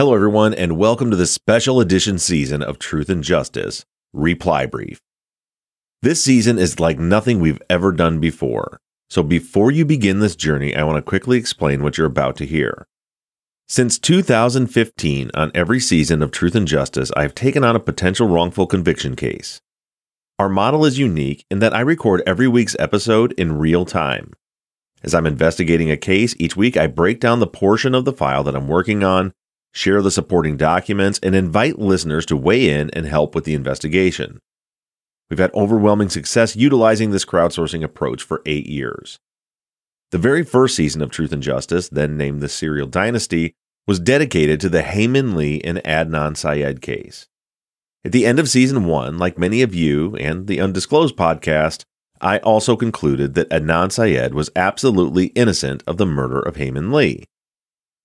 Hello, everyone, and welcome to the special edition season of Truth and Justice Reply Brief. This season is like nothing we've ever done before. So, before you begin this journey, I want to quickly explain what you're about to hear. Since 2015, on every season of Truth and Justice, I have taken on a potential wrongful conviction case. Our model is unique in that I record every week's episode in real time. As I'm investigating a case each week, I break down the portion of the file that I'm working on share the supporting documents, and invite listeners to weigh in and help with the investigation. We've had overwhelming success utilizing this crowdsourcing approach for eight years. The very first season of Truth and Justice, then named The Serial Dynasty, was dedicated to the Hae Min Lee and Adnan Syed case. At the end of season one, like many of you and the Undisclosed podcast, I also concluded that Adnan Syed was absolutely innocent of the murder of Hae Min Lee.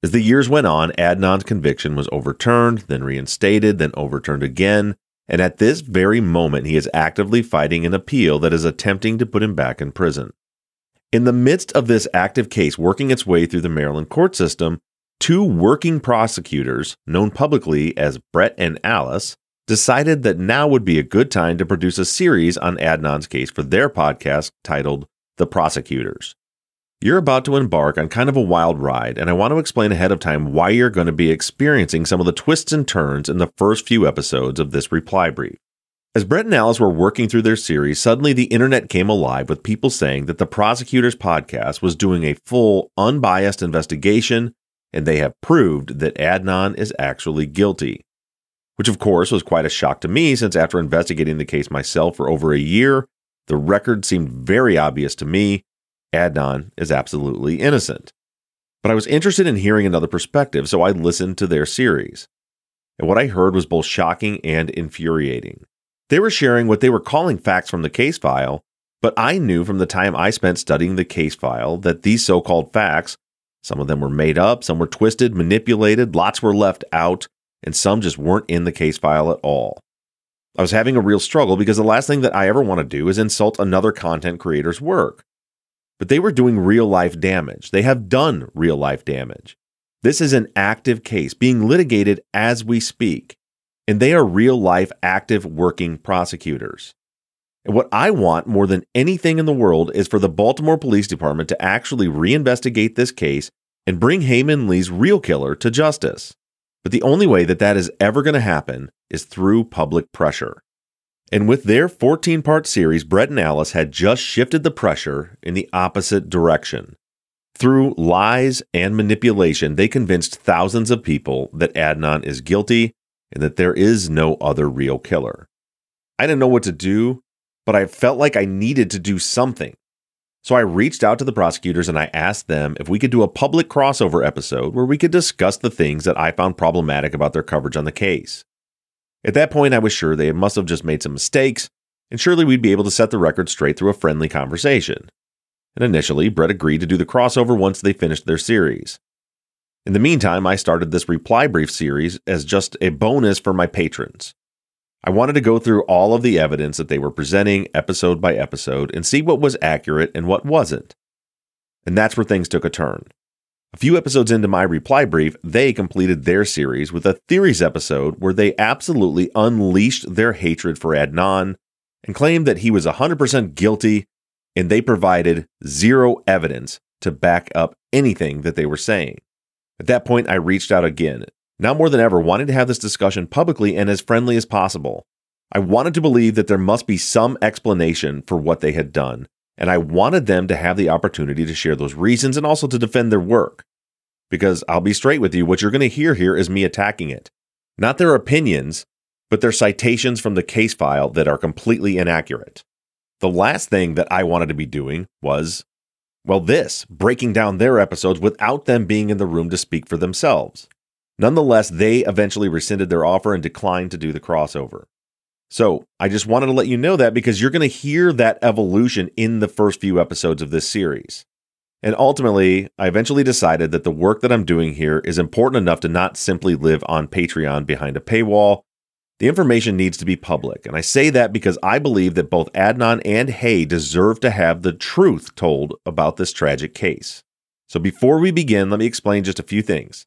As the years went on, Adnan's conviction was overturned, then reinstated, then overturned again, and at this very moment, he is actively fighting an appeal that is attempting to put him back in prison. In the midst of this active case working its way through the Maryland court system, two working prosecutors, known publicly as Brett and Alice, decided that now would be a good time to produce a series on Adnan's case for their podcast titled The Prosecutors. You're about to embark on kind of a wild ride, and I want to explain ahead of time why you're going to be experiencing some of the twists and turns in the first few episodes of this reply brief. As Brett and Alice were working through their series, suddenly the internet came alive with people saying that the prosecutor's podcast was doing a full, unbiased investigation, and they have proved that Adnan is actually guilty. Which, of course, was quite a shock to me since after investigating the case myself for over a year, the record seemed very obvious to me Adnan is absolutely innocent. But I was interested in hearing another perspective, so I listened to their series. And what I heard was both shocking and infuriating. They were sharing what they were calling facts from the case file, but I knew from the time I spent studying the case file that these so called facts, some of them were made up, some were twisted, manipulated, lots were left out, and some just weren't in the case file at all. I was having a real struggle because the last thing that I ever want to do is insult another content creator's work but they were doing real life damage. They have done real life damage. This is an active case being litigated as we speak, and they are real life active working prosecutors. And what I want more than anything in the world is for the Baltimore Police Department to actually reinvestigate this case and bring Hae Min Lee's real killer to justice. But the only way that that is ever going to happen is through public pressure. And with their 14 part series, Brett and Alice had just shifted the pressure in the opposite direction. Through lies and manipulation, they convinced thousands of people that Adnan is guilty and that there is no other real killer. I didn't know what to do, but I felt like I needed to do something. So I reached out to the prosecutors and I asked them if we could do a public crossover episode where we could discuss the things that I found problematic about their coverage on the case. At that point, I was sure they must have just made some mistakes, and surely we'd be able to set the record straight through a friendly conversation. And initially, Brett agreed to do the crossover once they finished their series. In the meantime, I started this reply brief series as just a bonus for my patrons. I wanted to go through all of the evidence that they were presenting episode by episode and see what was accurate and what wasn't. And that's where things took a turn. A few episodes into my reply brief, they completed their series with a theories episode where they absolutely unleashed their hatred for Adnan and claimed that he was 100% guilty and they provided zero evidence to back up anything that they were saying. At that point, I reached out again, now more than ever, wanting to have this discussion publicly and as friendly as possible. I wanted to believe that there must be some explanation for what they had done, and I wanted them to have the opportunity to share those reasons and also to defend their work. Because I'll be straight with you, what you're going to hear here is me attacking it. Not their opinions, but their citations from the case file that are completely inaccurate. The last thing that I wanted to be doing was, well, this breaking down their episodes without them being in the room to speak for themselves. Nonetheless, they eventually rescinded their offer and declined to do the crossover. So I just wanted to let you know that because you're going to hear that evolution in the first few episodes of this series. And ultimately, I eventually decided that the work that I'm doing here is important enough to not simply live on Patreon behind a paywall. The information needs to be public. And I say that because I believe that both Adnan and Hae deserve to have the truth told about this tragic case. So before we begin, let me explain just a few things.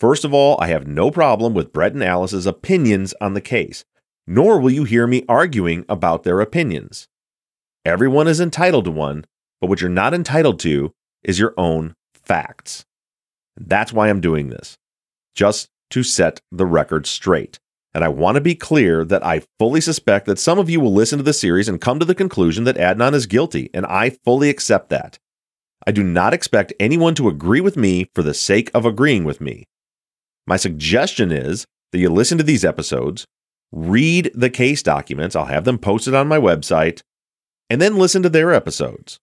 First of all, I have no problem with Brett and Alice's opinions on the case, nor will you hear me arguing about their opinions. Everyone is entitled to one, but what you're not entitled to is your own facts. That's why I'm doing this, just to set the record straight. And I want to be clear that I fully suspect that some of you will listen to the series and come to the conclusion that Adnan is guilty, and I fully accept that. I do not expect anyone to agree with me for the sake of agreeing with me. My suggestion is that you listen to these episodes, read the case documents, I'll have them posted on my website, and then listen to their episodes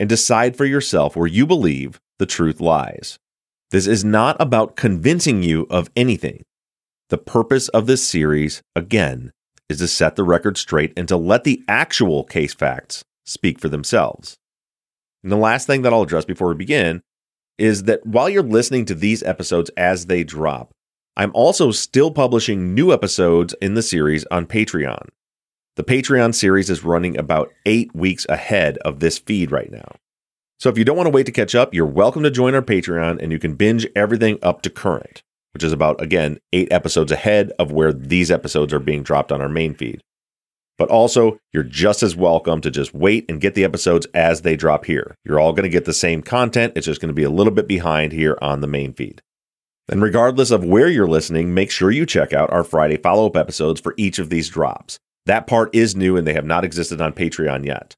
and decide for yourself where you believe the truth lies. This is not about convincing you of anything. The purpose of this series, again, is to set the record straight and to let the actual case facts speak for themselves. And the last thing that I'll address before we begin is that while you're listening to these episodes as they drop, I'm also still publishing new episodes in the series on Patreon. The Patreon series is running about eight weeks ahead of this feed right now. So if you don't want to wait to catch up, you're welcome to join our Patreon and you can binge everything up to current which is about, again, eight episodes ahead of where these episodes are being dropped on our main feed. But also, you're just as welcome to just wait and get the episodes as they drop here. You're all going to get the same content, it's just going to be a little bit behind here on the main feed. And regardless of where you're listening, make sure you check out our Friday follow up episodes for each of these drops. That part is new and they have not existed on Patreon yet.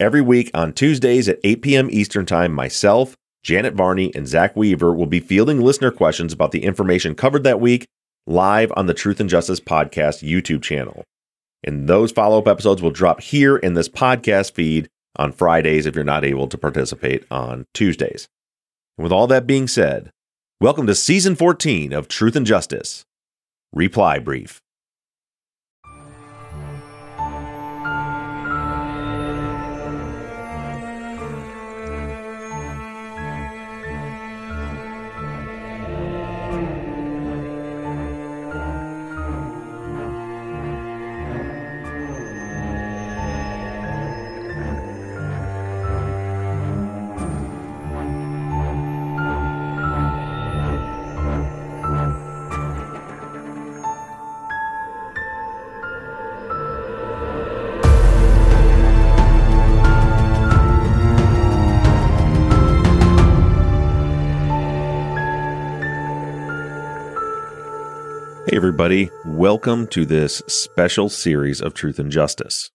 Every week on Tuesdays at 8 p.m. Eastern Time, myself, Janet Varney and Zach Weaver will be fielding listener questions about the information covered that week live on the Truth and Justice Podcast YouTube channel. And those follow up episodes will drop here in this podcast feed on Fridays if you're not able to participate on Tuesdays. And with all that being said, welcome to season 14 of Truth and Justice Reply Brief. Everybody. Welcome to this special series of Truth and Justice.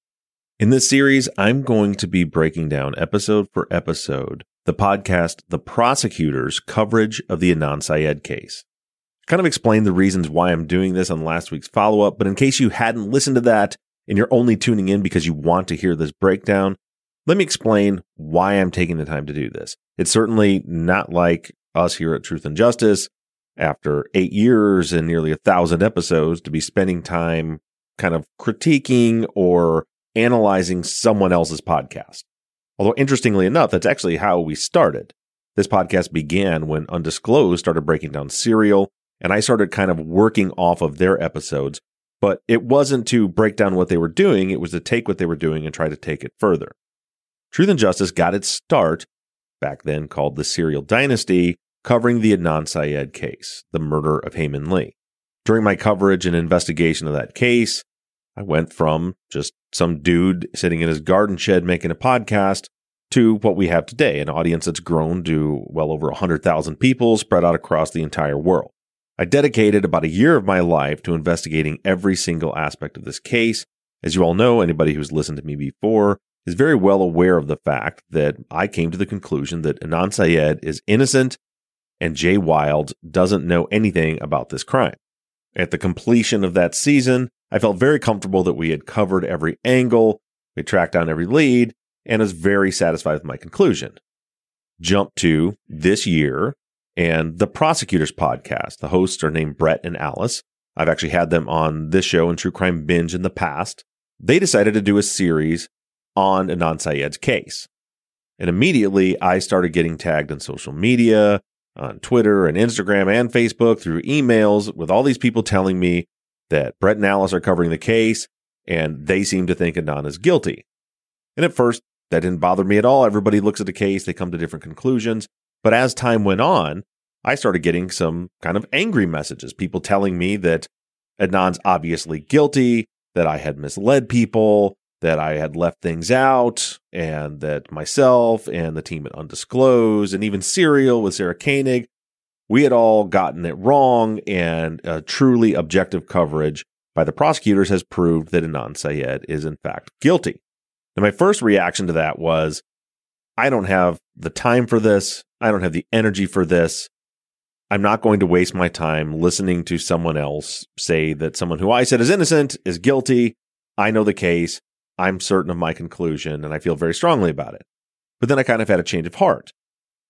In this series, I'm going to be breaking down episode for episode the podcast The Prosecutor's coverage of the Adnan Syed case. Kind of explained the reasons why I'm doing this on last week's follow up, but in case you hadn't listened to that and you're only tuning in because you want to hear this breakdown, let me explain why I'm taking the time to do this. It's certainly not like us here at Truth and Justice after eight years and nearly a thousand episodes to be spending time kind of critiquing or analyzing someone else's podcast. Although, interestingly enough, that's actually how we started. This podcast began when Undisclosed started breaking down Serial, and I started kind of working off of their episodes. But it wasn't to break down what they were doing, it was to take what they were doing and try to take it further. Truth and Justice got its start, back then called the Serial Dynasty, covering the Adnan Syed case, the murder of Hae Min Lee. During my coverage and investigation of that case, I went from just some dude sitting in his garden shed making a podcast to what we have today, an audience that's grown to well over 100,000 people spread out across the entire world. I dedicated about a year of my life to investigating every single aspect of this case. As you all know, anybody who's listened to me before is very well aware of the fact that I came to the conclusion that Adnan Syed is innocent and Jay Wilds doesn't know anything about this crime. At the completion of that season, I felt very comfortable that we had covered every angle, we tracked down every lead, and was very satisfied with my conclusion. Jump to this year and the Prosecutors Podcast. The hosts are named Brett and Alice. I've actually had them on this show and True Crime Binge in the past. They decided to do a series on Adnan Syed's case. And immediately I started getting tagged on social media on Twitter and Instagram and Facebook through emails with all these people telling me that Brett and Alice are covering the case and they seem to think Adnan is guilty. And at first, that didn't bother me at all. Everybody looks at the case, they come to different conclusions. But as time went on, I started getting some kind of angry messages, people telling me that Adnan's obviously guilty, that I had misled people, that I had left things out, and that myself and the team at Undisclosed and even Serial with Sarah Koenig, we had all gotten it wrong, and a truly objective coverage by the prosecutors has proved that Adnan Syed is in fact guilty. And my first reaction to that was, I don't have the time for this. I don't have the energy for this. I'm not going to waste my time listening to someone else say that someone who I said is innocent is guilty. I know the case. I'm certain of my conclusion and I feel very strongly about it. But then I kind of had a change of heart.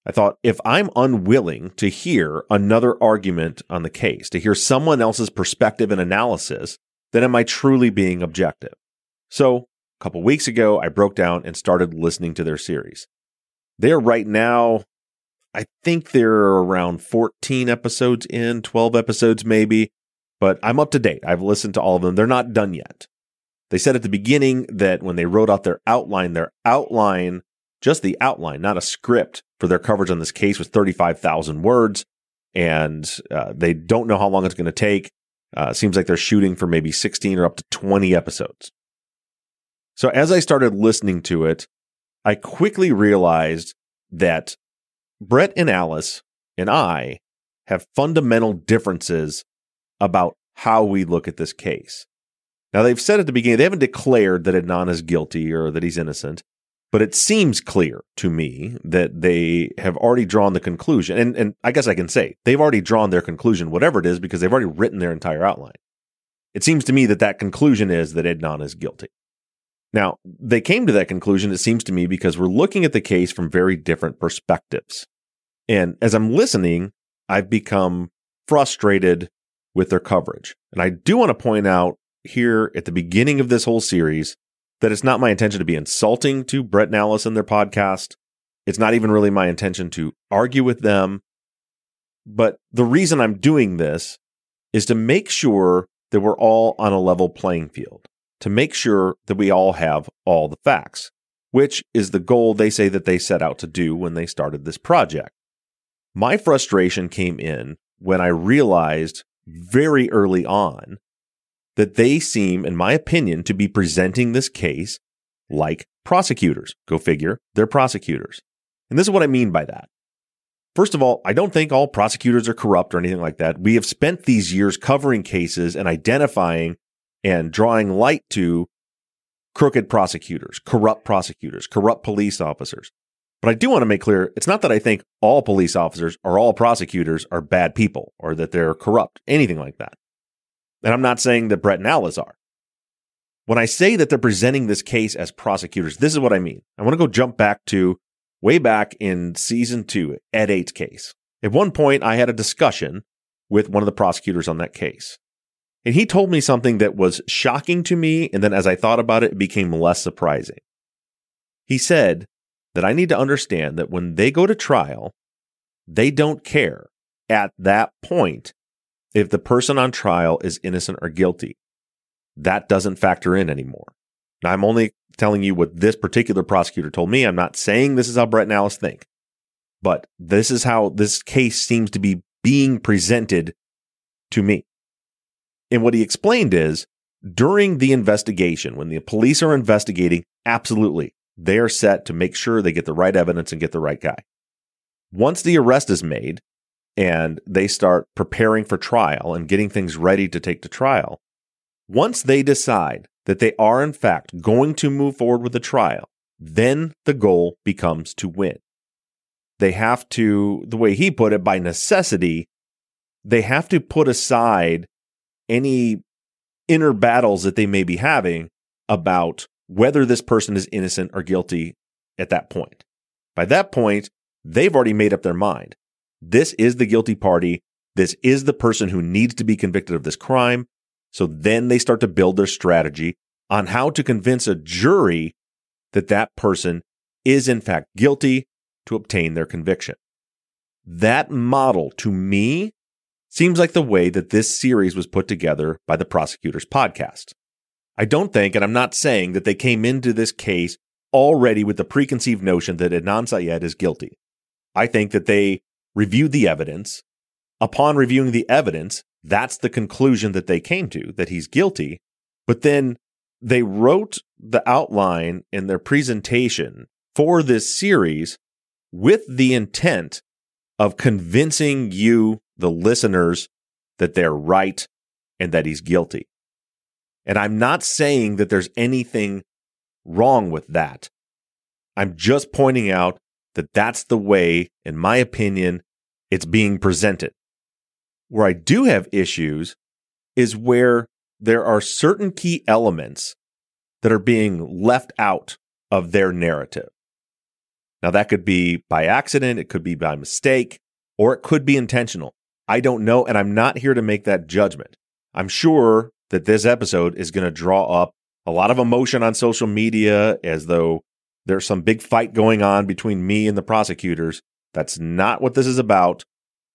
I thought if I'm unwilling to hear another argument on the case, to hear someone else's perspective and analysis, then am I truly being objective? So a couple weeks ago, I broke down and started listening to their series. They are right now, I think they're around 14 episodes in, 12 episodes maybe, but I'm up to date. I've listened to all of them. They're not done yet. They said at the beginning that when they wrote out their outline, their outline, just the outline, not a script for their coverage on this case was 35,000 words. And uh, they don't know how long it's going to take. Uh, seems like they're shooting for maybe 16 or up to 20 episodes. So as I started listening to it, I quickly realized that Brett and Alice and I have fundamental differences about how we look at this case. Now, they've said at the beginning, they haven't declared that Adnan is guilty or that he's innocent, but it seems clear to me that they have already drawn the conclusion. And, and I guess I can say they've already drawn their conclusion, whatever it is, because they've already written their entire outline. It seems to me that that conclusion is that Adnan is guilty. Now, they came to that conclusion, it seems to me, because we're looking at the case from very different perspectives. And as I'm listening, I've become frustrated with their coverage. And I do want to point out here at the beginning of this whole series that it's not my intention to be insulting to Brett and Alice and their podcast. It's not even really my intention to argue with them. But the reason I'm doing this is to make sure that we're all on a level playing field, to make sure that we all have all the facts, which is the goal they say that they set out to do when they started this project. My frustration came in when I realized very early on that they seem, in my opinion, to be presenting this case like prosecutors. Go figure, they're prosecutors. And this is what I mean by that. First of all, I don't think all prosecutors are corrupt or anything like that. We have spent these years covering cases and identifying and drawing light to crooked prosecutors, corrupt prosecutors, corrupt police officers. But I do want to make clear it's not that I think all police officers or all prosecutors are bad people or that they're corrupt, anything like that. And I'm not saying that Brett and Alice are. When I say that they're presenting this case as prosecutors, this is what I mean. I want to go jump back to way back in season two, Ed Ates's case. At one point, I had a discussion with one of the prosecutors on that case. And he told me something that was shocking to me. And then as I thought about it, it became less surprising. He said that I need to understand that when they go to trial, they don't care at that point if the person on trial is innocent or guilty. That doesn't factor in anymore. Now, I'm only telling you what this particular prosecutor told me. I'm not saying this is how Brett and Alice think, but this is how this case seems to be being presented to me. And what he explained is during the investigation, when the police are investigating, absolutely, they are set to make sure they get the right evidence and get the right guy. Once the arrest is made and they start preparing for trial and getting things ready to take to trial, once they decide that they are in fact going to move forward with the trial, then the goal becomes to win. They have to, the way he put it, by necessity, they have to put aside any inner battles that they may be having about whether this person is innocent or guilty at that point. By that point, they've already made up their mind. This is the guilty party. This is the person who needs to be convicted of this crime. So then they start to build their strategy on how to convince a jury that that person is in fact guilty to obtain their conviction. That model to me seems like the way that this series was put together by the prosecutor's podcast. I don't think, and I'm not saying that they came into this case already with the preconceived notion that Adnan Syed is guilty. I think that they reviewed the evidence. Upon reviewing the evidence, that's the conclusion that they came to that he's guilty. But then they wrote the outline in their presentation for this series with the intent of convincing you, the listeners, that they're right and that he's guilty. And I'm not saying that there's anything wrong with that. I'm just pointing out that that's the way, in my opinion, it's being presented. Where I do have issues is where there are certain key elements that are being left out of their narrative. Now, that could be by accident, it could be by mistake, or it could be intentional. I don't know, and I'm not here to make that judgment. I'm sure that this episode is going to draw up a lot of emotion on social media as though there's some big fight going on between me and the prosecutors. That's not what this is about.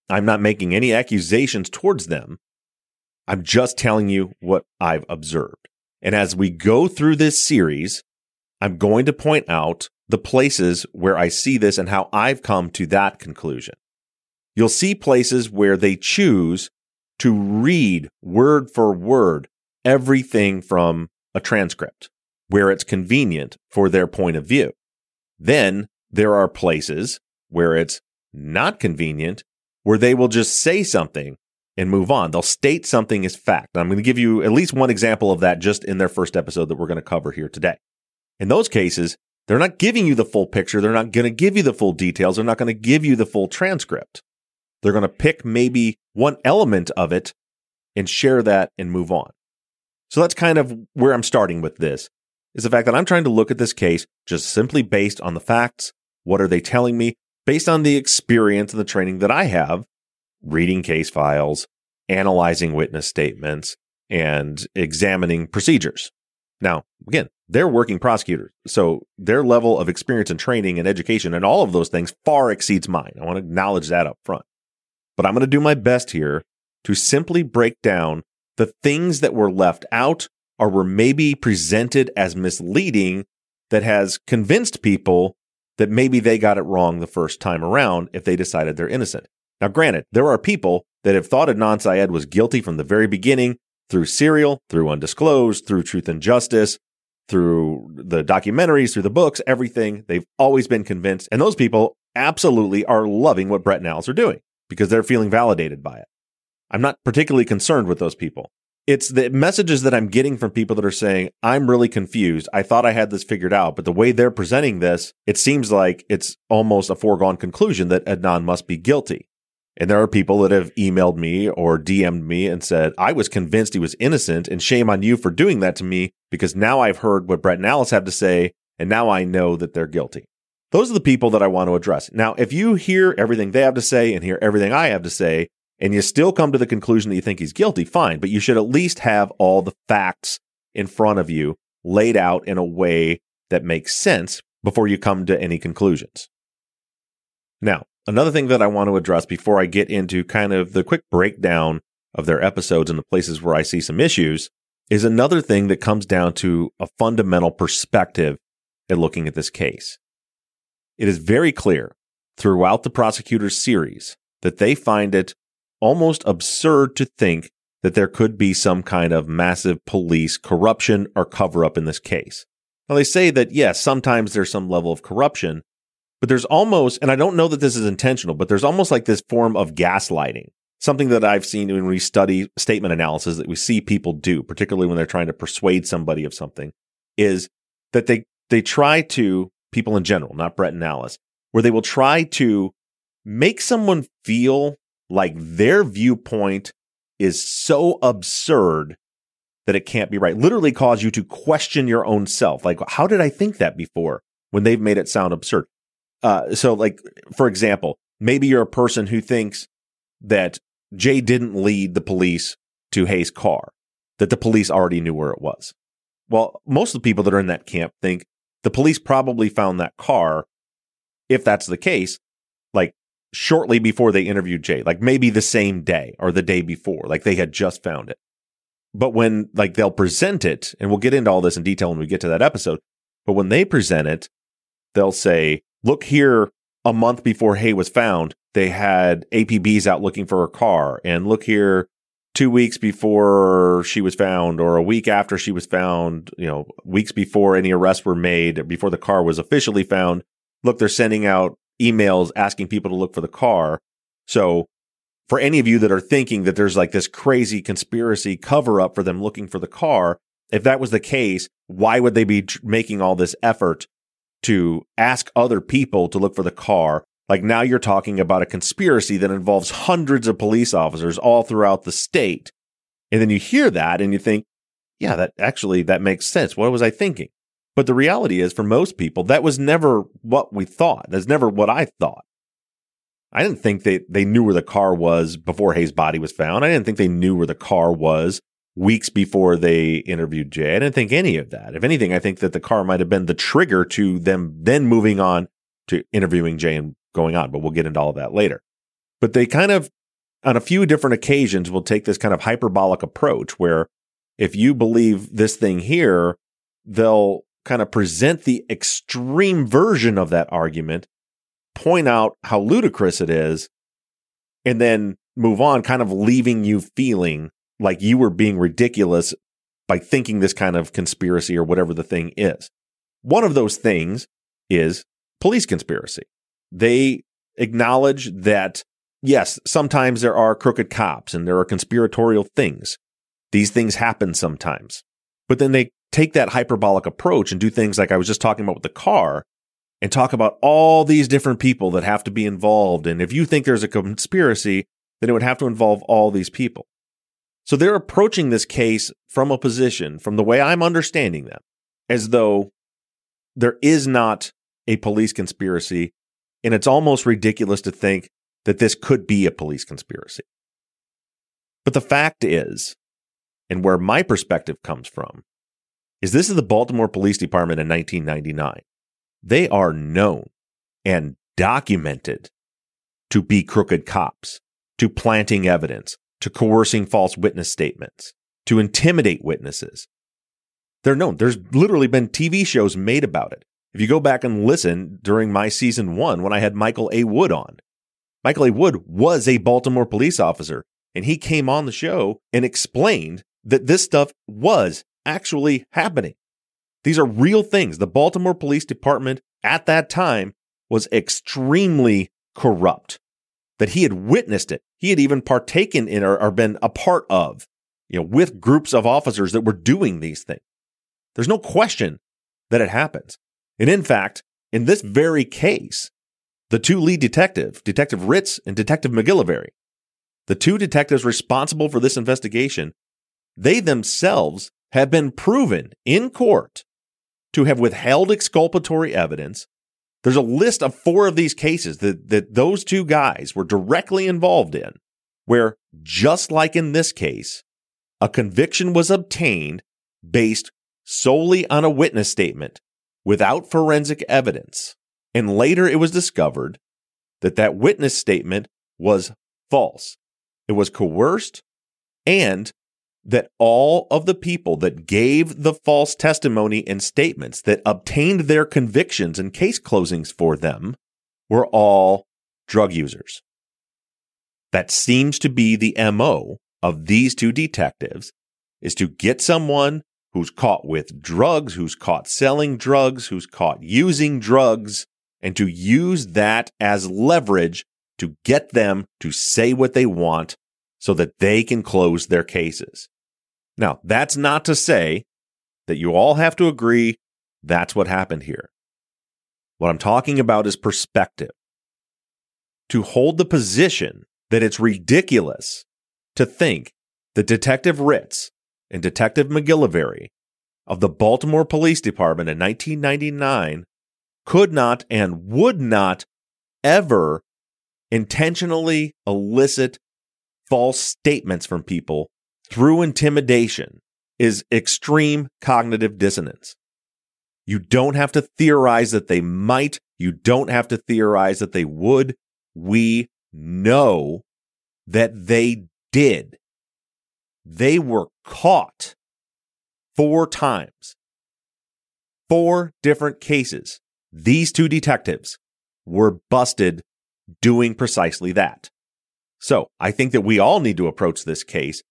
I'm not making any accusations towards them. I'm just telling you what I've observed. And as we go through this series, I'm going to point out the places where I see this and how I've come to that conclusion. You'll see places where they choose to read word for word everything from a transcript where it's convenient for their point of view. Then there are places where it's not convenient, where they will just say something and move on. They'll state something as fact. I'm going to give you at least one example of that just in their first episode that we're going to cover here today. In those cases, they're not giving you the full picture. They're not going to give you the full details. They're not going to give you the full transcript. They're going to pick maybe one element of it and share that and move on. So that's kind of where I'm starting with this is the fact that I'm trying to look at this case just simply based on the facts. What are they telling me? Based on the experience and the training that I have reading case files, analyzing witness statements, and examining procedures. Now, again, they're working prosecutors. So their level of experience and training and education and all of those things far exceeds mine. I want to acknowledge that up front. But I'm going to do my best here to simply break down the things that were left out or were maybe presented as misleading that has convinced people that maybe they got it wrong the first time around if they decided they're innocent. Now, granted, there are people that have thought Adnan Syed was guilty from the very beginning through Serial, through Undisclosed, through Truth and Justice, through the documentaries, through the books, everything. They've always been convinced. And those people absolutely are loving what Brett and Alice are doing because they're feeling validated by it. I'm not particularly concerned with those people. It's the messages that I'm getting from people that are saying, I'm really confused. I thought I had this figured out, but the way they're presenting this, it seems like it's almost a foregone conclusion that Adnan must be guilty. And there are people that have emailed me or DM'd me and said, I was convinced he was innocent and shame on you for doing that to me because now I've heard what Brett and Alice have to say and now I know that they're guilty. Those are the people that I want to address. Now, if you hear everything they have to say and hear everything I have to say, and you still come to the conclusion that you think he's guilty, fine, but you should at least have all the facts in front of you laid out in a way that makes sense before you come to any conclusions. Now, another thing that I want to address before I get into kind of the quick breakdown of their episodes and the places where I see some issues is another thing that comes down to a fundamental perspective in looking at this case. It is very clear throughout the prosecutor's series that they find it almost absurd to think that there could be some kind of massive police corruption or cover up in this case. Now, they say that, yes, sometimes there's some level of corruption, but there's almost, and I don't know that this is intentional, but there's almost like this form of gaslighting. Something that I've seen when we study statement analysis that we see people do, particularly when they're trying to persuade somebody of something, is that they, they try to, people in general, not Brett and Alice, where they will try to make someone feel like their viewpoint is so absurd that it can't be right. Literally cause you to question your own self. Like, how did I think that before when they've made it sound absurd? Uh, so, like, for example, maybe you're a person who thinks that Jay didn't lead the police to Hae's car, that the police already knew where it was. Well, most of the people that are in that camp think the police probably found that car. If that's the case, like shortly before they interviewed Jay, like maybe the same day or the day before, like they had just found it. But when like they'll present it, and we'll get into all this in detail when we get to that episode, but when they present it, they'll say, look here, a month before Hae was found, they had APBs out looking for her car. And look here, two weeks before she was found, or a week after she was found, you know, weeks before any arrests were made, before the car was officially found. Look, they're sending out emails asking people to look for the car. So for any of you that are thinking that there's like this crazy conspiracy cover up for them looking for the car, if that was the case, why would they be making all this effort to ask other people to look for the car? Like now you're talking about a conspiracy that involves hundreds of police officers all throughout the state. And then you hear that and you think, yeah, that actually that makes sense. What was I thinking? But the reality is for most people, that was never what we thought. That's never what I thought. I didn't think they, they knew where the car was before Hae's body was found. I didn't think they knew where the car was weeks before they interviewed Jay. I didn't think any of that. If anything, I think that the car might have been the trigger to them then moving on to interviewing Jay and going on, but we'll get into all of that later. But they kind of, on a few different occasions, will take this kind of hyperbolic approach where if you believe this thing here, they'll kind of present the extreme version of that argument point out how ludicrous it is and then move on, kind of leaving you feeling like you were being ridiculous by thinking this kind of conspiracy or whatever the thing is. One of those things is police conspiracy. They acknowledge that, yes, sometimes there are crooked cops and there are conspiratorial things. These things happen sometimes. But then they take that hyperbolic approach and do things like I was just talking about with the car and talk about all these different people that have to be involved. And if you think there's a conspiracy, then it would have to involve all these people. So they're approaching this case from a position, from the way I'm understanding them, as though there is not a police conspiracy. And it's almost ridiculous to think that this could be a police conspiracy. But the fact is, and where my perspective comes from, is this is the Baltimore Police Department in 1999. They are known and documented to be crooked cops, to planting evidence, to coercing false witness statements, to intimidate witnesses. They're known. There's literally been TV shows made about it. If you go back and listen during my season one, when I had Michael A. Wood on, Michael A. Wood was a Baltimore police officer, and he came on the show and explained that this stuff was actually happening. These are real things. The Baltimore Police Department at that time was extremely corrupt, that he had witnessed it. He had even partaken in or, or been a part of, you know, with groups of officers that were doing these things. There's no question that it happens. And in fact, in this very case, the two lead detectives, Detective Ritz and Detective MacGillivary, the two detectives responsible for this investigation, they themselves have been proven in court to have withheld exculpatory evidence. There's a list of four of these cases that, that those two guys were directly involved in, where, just like in this case, a conviction was obtained based solely on a witness statement without forensic evidence. And later it was discovered that that witness statement was false. It was coerced and that all of the people that gave the false testimony and statements that obtained their convictions and case closings for them were all drug users. That seems to be the MO of these two detectives is to get someone who's caught with drugs, who's caught selling drugs, who's caught using drugs, and to use that as leverage to get them to say what they want so that they can close their cases. Now, that's not to say that you all have to agree that's what happened here. What I'm talking about is perspective. To hold the position that it's ridiculous to think that Detective Ritz and Detective MacGillivary of the Baltimore Police Department in 1999 could not and would not ever intentionally elicit false statements from people through intimidation is extreme cognitive dissonance. You don't have to theorize that they might. You don't have to theorize that they would. We know that they did. They were caught four times. Four different cases. These two detectives were busted doing precisely that. So I think that we all need to approach this case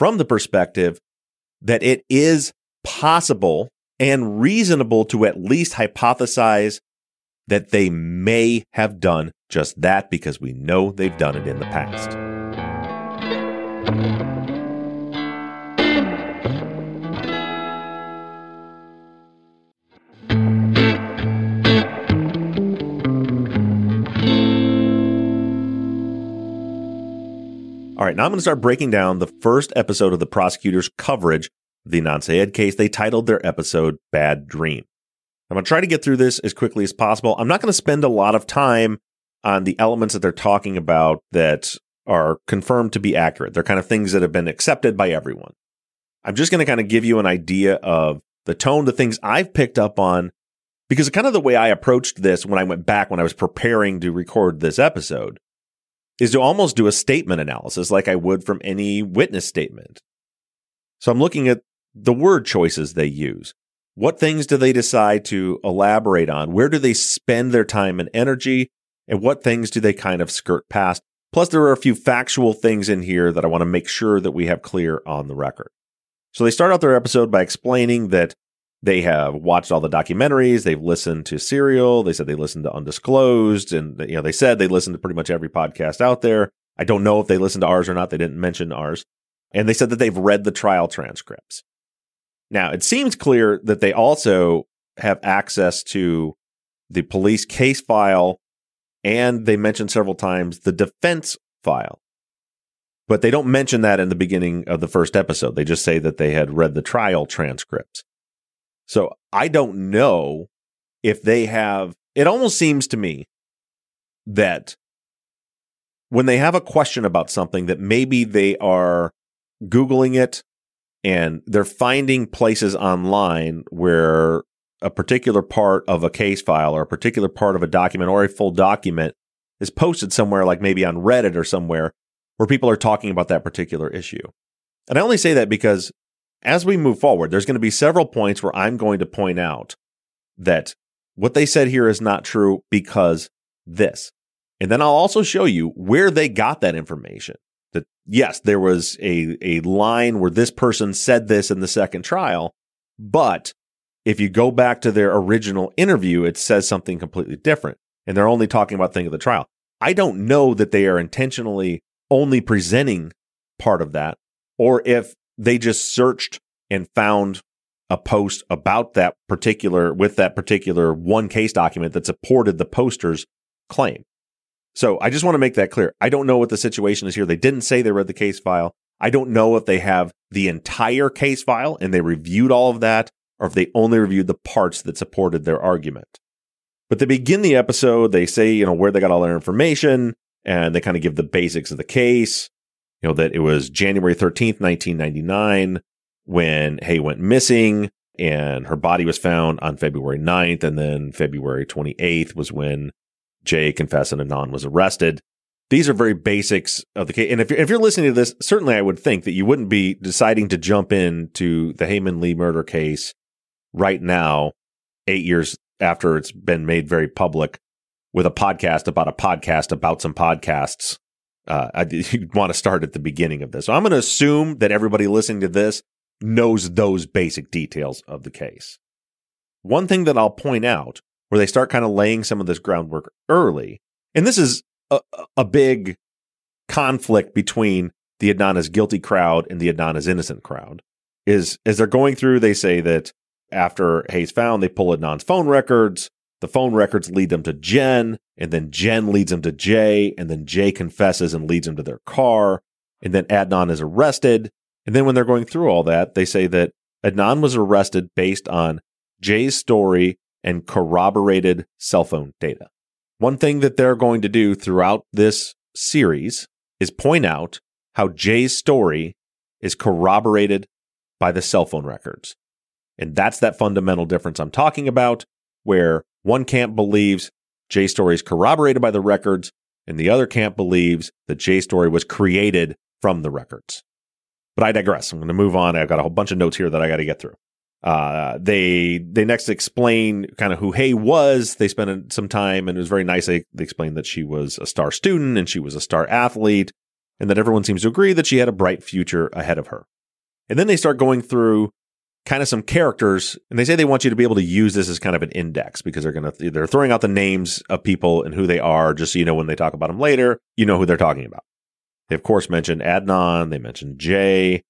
from the perspective that it is possible and reasonable to at least hypothesize that they may have done just that because we know they've done it in the past. Right, now I'm going to start breaking down the first episode of the prosecutor's coverage of the Adnan Syed case. They titled their episode Bad Dream. I'm going to try to get through this as quickly as possible. I'm not going to spend a lot of time on the elements that they're talking about that are confirmed to be accurate. They're kind of things that have been accepted by everyone. I'm just going to kind of give you an idea of the tone, the things I've picked up on, because kind of the way I approached this when I went back when I was preparing to record this episode is to almost do a statement analysis like I would from any witness statement. So I'm looking at the word choices they use. What things do they decide to elaborate on? Where do they spend their time and energy? And what things do they kind of skirt past? Plus, there are a few factual things in here that I want to make sure that we have clear on the record. So they start out their episode by explaining that they have watched all the documentaries. They've listened to Serial. They said they listened to Undisclosed, and you know they said they listened to pretty much every podcast out there. I don't know if they listened to ours or not. They didn't mention ours, and they said that they've read the trial transcripts. Now it seems clear that they also have access to the police case file, and they mentioned several times the defense file. But they don't mention that in the beginning of the first episode. They just say that they had read the trial transcripts. So I don't know if they have, it almost seems to me that when they have a question about something that maybe they are Googling it and they're finding places online where a particular part of a case file or a particular part of a document or a full document is posted somewhere, like maybe on Reddit or somewhere, where people are talking about that particular issue. And I only say that because as we move forward, there's going to be several points where I'm going to point out that what they said here is not true because this. And then I'll also show you where they got that information. That yes, there was a, a line where this person said this in the second trial, but if you go back to their original interview, it says something completely different. And they're only talking about thing of the trial. I don't know that they are intentionally only presenting part of that, or if they just searched and found a post about that particular with that particular one case document that supported the poster's claim. So I just want to make that clear. I don't know what the situation is here. They didn't say they read the case file. I don't know if they have the entire case file and they reviewed all of that or if they only reviewed the parts that supported their argument. But they begin the episode, they say, you know, where they got all their information and they kind of give the basics of the case you know, that it was January 13th, 1999 when Hae went missing and her body was found on February 9th. And then February 28th was when Jay confessed and Adnan was arrested. These are very basics of the case. And if you're, if you're listening to this, certainly I would think that you wouldn't be deciding to jump into the Hae Min Lee murder case right now, eight years after it's been made very public with a podcast about a podcast about some podcasts uh, I, want to start at the beginning of this. So I'm going to assume that everybody listening to this knows those basic details of the case. One thing that I'll point out where they start kind of laying some of this groundwork early, and this is a, a big conflict between the Adnan is guilty crowd and the Adnan is innocent crowd, is as they're going through, they say that after Hae's found, they pull Adnan's phone records. The phone records lead them to Jen, and then Jen leads them to Jay, and then Jay confesses and leads them to their car, and then Adnan is arrested. And then when they're going through all that, they say that Adnan was arrested based on Jay's story and corroborated cell phone data. One thing that they're going to do throughout this series is point out how Jay's story is corroborated by the cell phone records. And that's that fundamental difference I'm talking about, where one camp believes Jay Story is corroborated by the records, and the other camp believes that Jay Story was created from the records. But I digress. I'm going to move on. I've got a whole bunch of notes here that I got to get through. Uh, they they next explain kind of who Hae was. They spent some time, and it was very nice. They, they explained that she was a star student and she was a star athlete, and that everyone seems to agree that she had a bright future ahead of her. And then they start going through kind of some characters, and they say they want you to be able to use this as kind of an index because they're going to they're throwing out the names of people and who they are, just so you know when they talk about them later, you know who they're talking about. They of course mentioned Adnan, they mentioned Jay,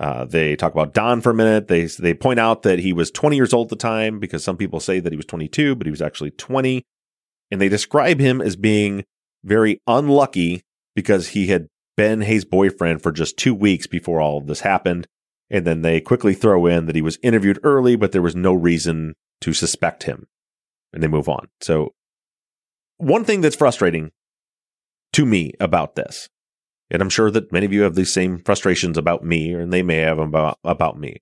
uh, they talk about Don for a minute. They they point out that he was 20 years old at the time because some people say that he was 22, but he was actually 20. And they describe him as being very unlucky because he had been Hae's boyfriend for just two weeks before all of this happened. And then they quickly throw in that he was interviewed early, but there was no reason to suspect him. And they move on. So, one thing that's frustrating to me about this and I'm sure that many of you have these same frustrations about me, and they may have about about me.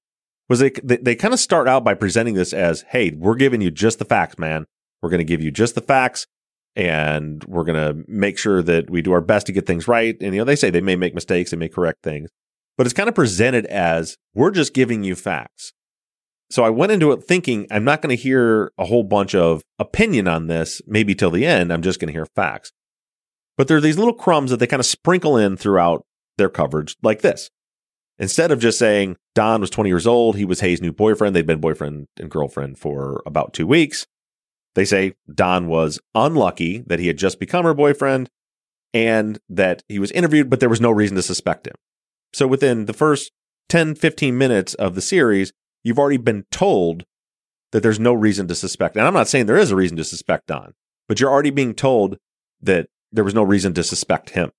Was they they, they kind of start out by presenting this as, "Hey, we're giving you just the facts, man. We're going to give you just the facts, and we're going to make sure that we do our best to get things right." And you know, they say they may make mistakes, they may correct things, but it's kind of presented as, "We're just giving you facts." So I went into it thinking I'm not going to hear a whole bunch of opinion on this, maybe till the end. I'm just going to hear facts. But there are these little crumbs that they kind of sprinkle in throughout their coverage, like this. Instead of just saying Don was 20 years old, he was Hae's new boyfriend, they'd been boyfriend and girlfriend for about two weeks. They say Don was unlucky that he had just become her boyfriend and that he was interviewed, but there was no reason to suspect him. So within the first 10, 15 minutes of the series, you've already been told that there's no reason to suspect. And I'm not saying there is a reason to suspect Don, but you're already being told that there was no reason to suspect him.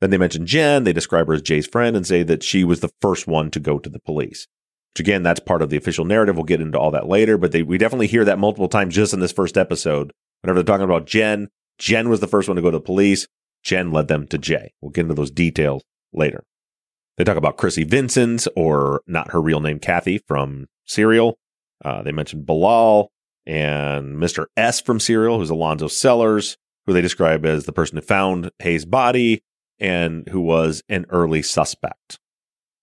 Then they mention Jen. They describe her as Jay's friend and say that she was the first one to go to the police. Which again, that's part of the official narrative. We'll get into all that later, but they, we definitely hear that multiple times just in this first episode. Whenever they're talking about Jen, Jen was the first one to go to the police. Jen led them to Jay. We'll get into those details later. They talk about Chrissy Vincent, or not her real name, Kathy from Serial. Uh, they mentioned Bilal and Mr. S from Serial, who's Alonzo Sellers who they describe as the person who found Hae's body and who was an early suspect.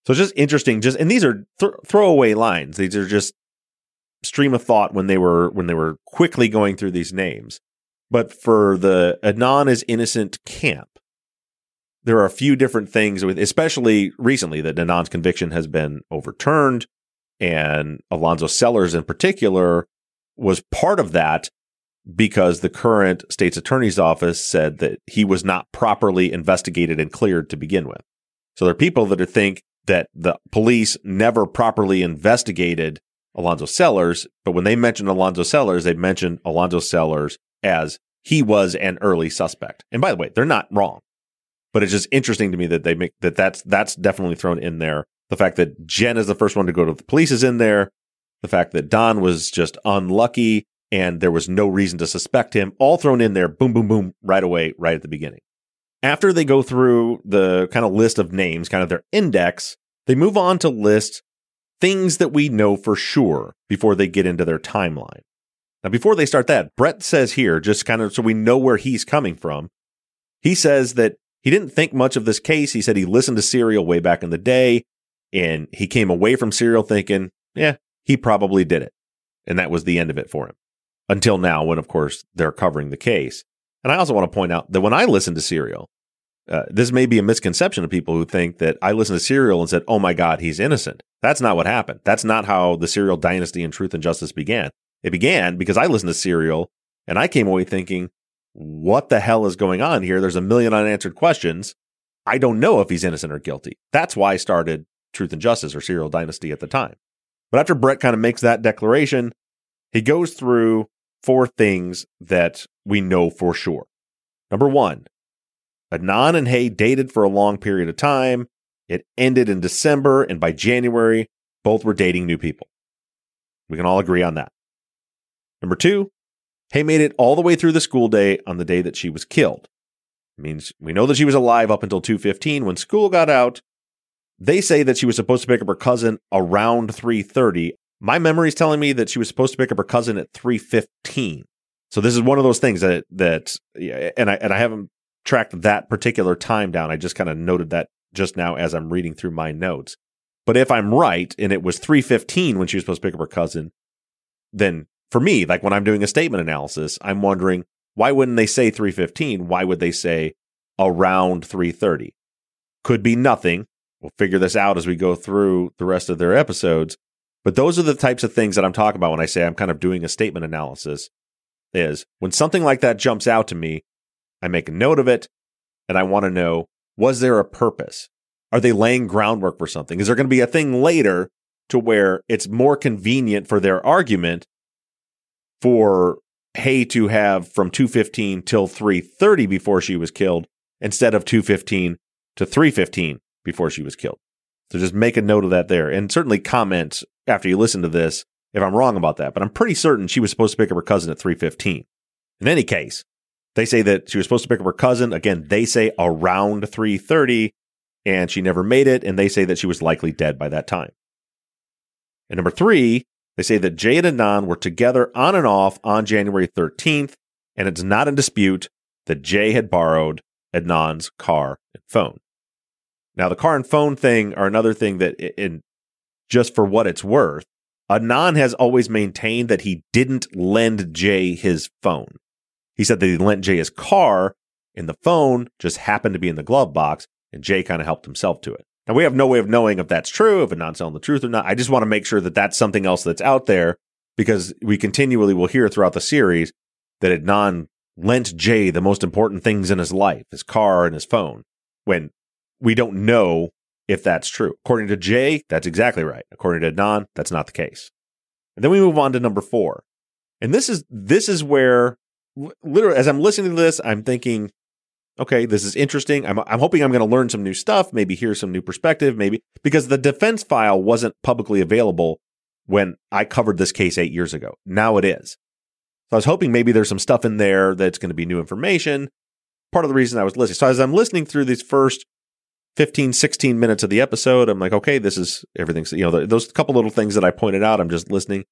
So it's just interesting. Just and these are th- throwaway lines. These are just stream of thought when they were when they were quickly going through these names. But for the Adnan is innocent camp, there are a few different things with, especially recently, that Adnan's conviction has been overturned, and Alonzo Sellers in particular was part of that because the current state's attorney's office said that he was not properly investigated and cleared to begin with. So there are people that think that the police never properly investigated Alonzo Sellers, but when they mentioned Alonzo Sellers, they mentioned Alonzo Sellers as he was an early suspect. And by the way, they're not wrong. But it's just interesting to me that they make that that's that's definitely thrown in there. The fact that Jen is the first one to go to the police is in there. The fact that Don was just unlucky and there was no reason to suspect him, all thrown in there, boom, boom, boom, right away, right at the beginning. After they go through the kind of list of names, kind of their index, they move on to list things that we know for sure before they get into their timeline. Now, before they start that, Brett says here, just kind of so we know where he's coming from, he says that he didn't think much of this case. He said he listened to Serial way back in the day and he came away from Serial thinking, yeah, he probably did it. And that was the end of it for him until now, when of course they're covering the case. And I also want to point out that when I listen to Serial, uh, this may be a misconception of people who think that I listened to Serial and said, "Oh my God, he's innocent." That's not what happened. That's not how the Serial dynasty and Truth and Justice began. It began because I listened to Serial and I came away thinking, "What the hell is going on here?" There's a million unanswered questions. I don't know if he's innocent or guilty. That's why I started Truth and Justice or Serial Dynasty at the time. But after Brett kind of makes that declaration, he goes through four things that we know for sure. Number one, Adnan and Hae dated for a long period of time. It ended in December, and by January, both were dating new people. We can all agree on that. Number two, Hae made it all the way through the school day on the day that she was killed. It means we know that she was alive up until 2:15 when school got out. They say that she was supposed to pick up her cousin around 3:30 my memory is telling me that she was supposed to pick up her cousin at 3:15. So this is one of those things that that and I and I haven't tracked that particular time down. I just kind of noted that just now as I'm reading through my notes. But if I'm right and it was 315 when she was supposed to pick up her cousin, then for me, like when I'm doing a statement analysis, I'm wondering why wouldn't they say 315? Why would they say around 330? Could be nothing. We'll figure this out as we go through the rest of their episodes. But those are the types of things that I'm talking about when I say I'm kind of doing a statement analysis is when something like that jumps out to me, I make a note of it and I want to know was there a purpose? Are they laying groundwork for something? Is there going to be a thing later to where it's more convenient for their argument for Hae to have from 215 till 330 before she was killed instead of 215 to 315 before she was killed. So just make a note of that there and certainly comment after you listen to this if I'm wrong about that, but I'm pretty certain she was supposed to pick up her cousin at 315. In any case, they say that she was supposed to pick up her cousin. Again, they say around 330 and she never made it. And they say that she was likely dead by that time. And number three, they say that Jay and Adnan were together on and off on January 13th. And it's not in dispute that Jay had borrowed Adnan's car and phone. Now, the car and phone thing are another thing that, in just for what it's worth, Adnan has always maintained that he didn't lend Jay his phone. He said that he lent Jay his car, and the phone just happened to be in the glove box, and Jay kind of helped himself to it. Now, we have no way of knowing if that's true, if Adnan's telling the truth or not. I just want to make sure that that's something else that's out there because we continually will hear throughout the series that Adnan lent Jay the most important things in his life, his car and his phone, when we don't know if that's true. According to Jay, that's exactly right. According to Adnan, that's not the case. And then we move on to number four. And this is this is where literally as I'm listening to this, I'm thinking, okay, this is interesting. I'm I'm hoping I'm going to learn some new stuff, maybe hear some new perspective, maybe because the defense file wasn't publicly available when I covered this case 8 years ago. Now it is. So I was hoping maybe there's some stuff in there that's going to be new information. Part of the reason I was listening. So as I'm listening through these first 15, 16 minutes of the episode, I'm like, okay, this is everything. You know, those couple little things that I pointed out, I'm just listening.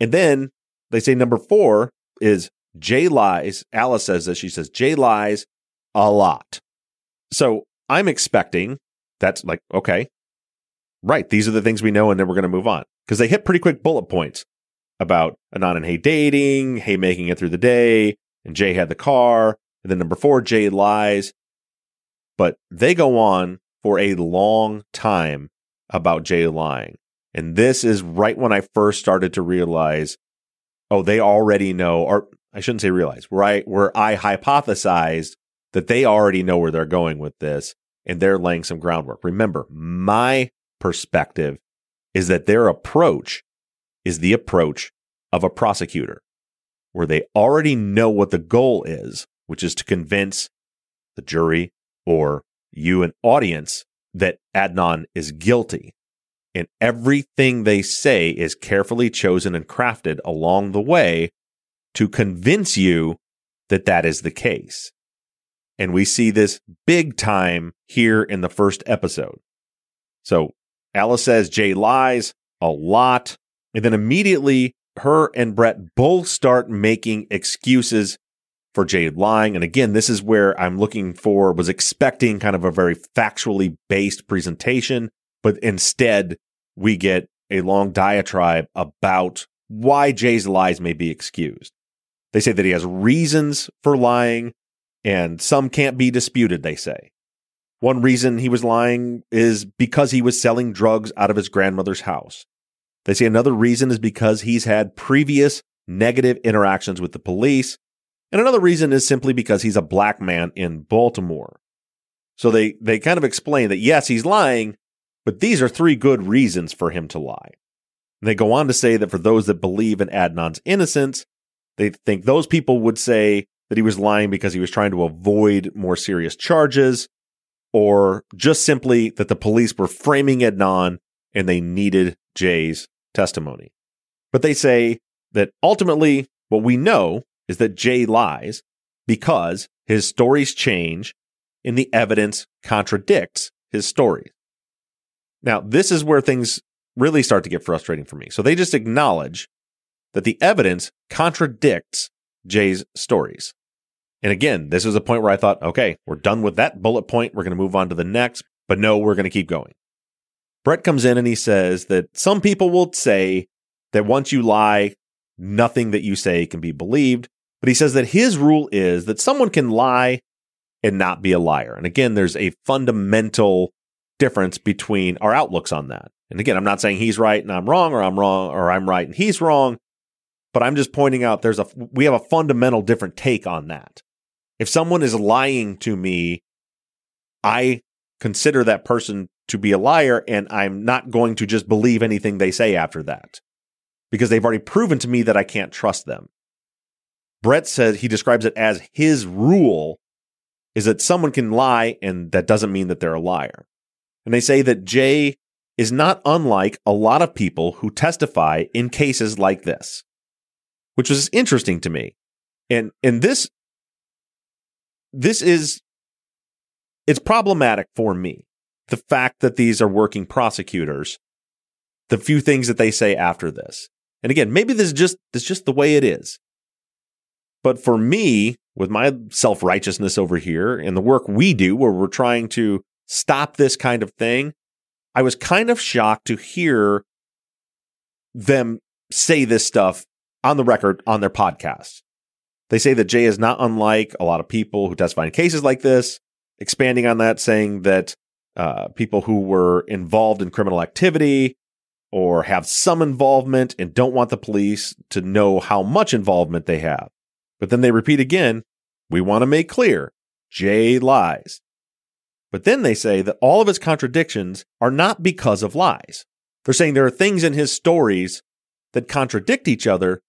And then they say number four is Jay lies. Alice says that she says Jay lies a lot. So I'm expecting that's like, okay, right. These are the things we know. And then we're going to move on because they hit pretty quick bullet points about Adnan and Hae dating, Hae making it through the day, and Jay had the car. And then number four, Jay lies. But they go on for a long time about Jay lying. And this is right when I first started to realize, oh, they already know, or I shouldn't say realize, right? Where I hypothesized that they already know where they're going with this and they're laying some groundwork. Remember, my perspective is that their approach is the approach of a prosecutor, where they already know what the goal is, which is to convince the jury or you, an audience, that Adnan is guilty. And everything they say is carefully chosen and crafted along the way to convince you that that is the case. And we see this big time here in the first episode. So Alice says Jay lies a lot. And then immediately her and Brett both start making excuses for Jay lying. And again, this is where I'm looking for, was expecting kind of a very factually based presentation, but instead we get a long diatribe about why Jay's lies may be excused. They say that he has reasons for lying and some can't be disputed, they say. One reason he was lying is because he was selling drugs out of his grandmother's house. They say another reason is because he's had previous negative interactions with the police and another reason is simply because he's a black man in Baltimore. So they, they kind of explain that yes, he's lying, but these are three good reasons for him to lie. And they go on to say that for those that believe in Adnan's innocence, they think those people would say that he was lying because he was trying to avoid more serious charges, or just simply that the police were framing Adnan and they needed Jay's testimony. But they say that ultimately, what we know is that Jay lies because his stories change and the evidence contradicts his stories. Now, this is where things really start to get frustrating for me. So they just acknowledge that the evidence contradicts Jay's stories. And again, this is a point where I thought, okay, we're done with that bullet point. We're going to move on to the next. But no, we're going to keep going. Brett comes in and he says that some people will say that once you lie, nothing that you say can be believed. But he says that his rule is that someone can lie and not be a liar. And again, there's a fundamental difference between our outlooks on that. And again, I'm not saying he's right and I'm wrong or I'm wrong or I'm right and he's wrong, but I'm just pointing out there's a we have a fundamental different take on that. If someone is lying to me, I consider that person to be a liar and I'm not going to just believe anything they say after that because they've already proven to me that I can't trust them. Brett says he describes it as his rule is that someone can lie and that doesn't mean that they're a liar. And they say that Jay is not unlike a lot of people who testify in cases like this, which was interesting to me. And and this this is it's problematic for me. The fact that these are working prosecutors, the few things that they say after this. And again, maybe this is just this is just the way it is. But for me, with my self righteousness over here and the work we do where we're trying to stop this kind of thing, I was kind of shocked to hear them say this stuff on the record on their podcast. They say that Jay is not unlike a lot of people who testify in cases like this, expanding on that, saying that uh, people who were involved in criminal activity or have some involvement and don't want the police to know how much involvement they have. But then they repeat again, we want to make clear Jay lies. But then they say that all of his contradictions are not because of lies. They're saying there are things in his stories that contradict each other,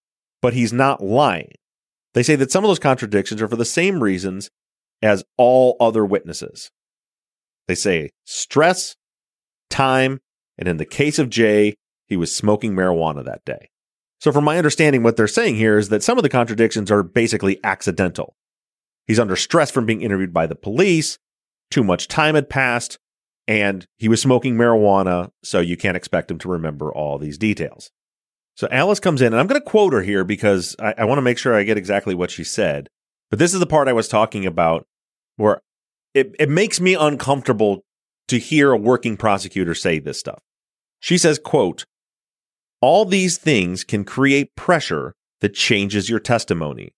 but he's not lying. They say that some of those contradictions are for the same reasons as all other witnesses. They say stress, time, and in the case of Jay, he was smoking marijuana that day. So, from my understanding, what they're saying here is that some of the contradictions are basically accidental. He's under stress from being interviewed by the police, too much time had passed, and he was smoking marijuana, so you can't expect him to remember all these details. So Alice comes in, and I'm going to quote her here because I, I want to make sure I get exactly what she said. But this is the part I was talking about where it, it makes me uncomfortable to hear a working prosecutor say this stuff. She says, quote, all these things can create pressure that changes your testimony.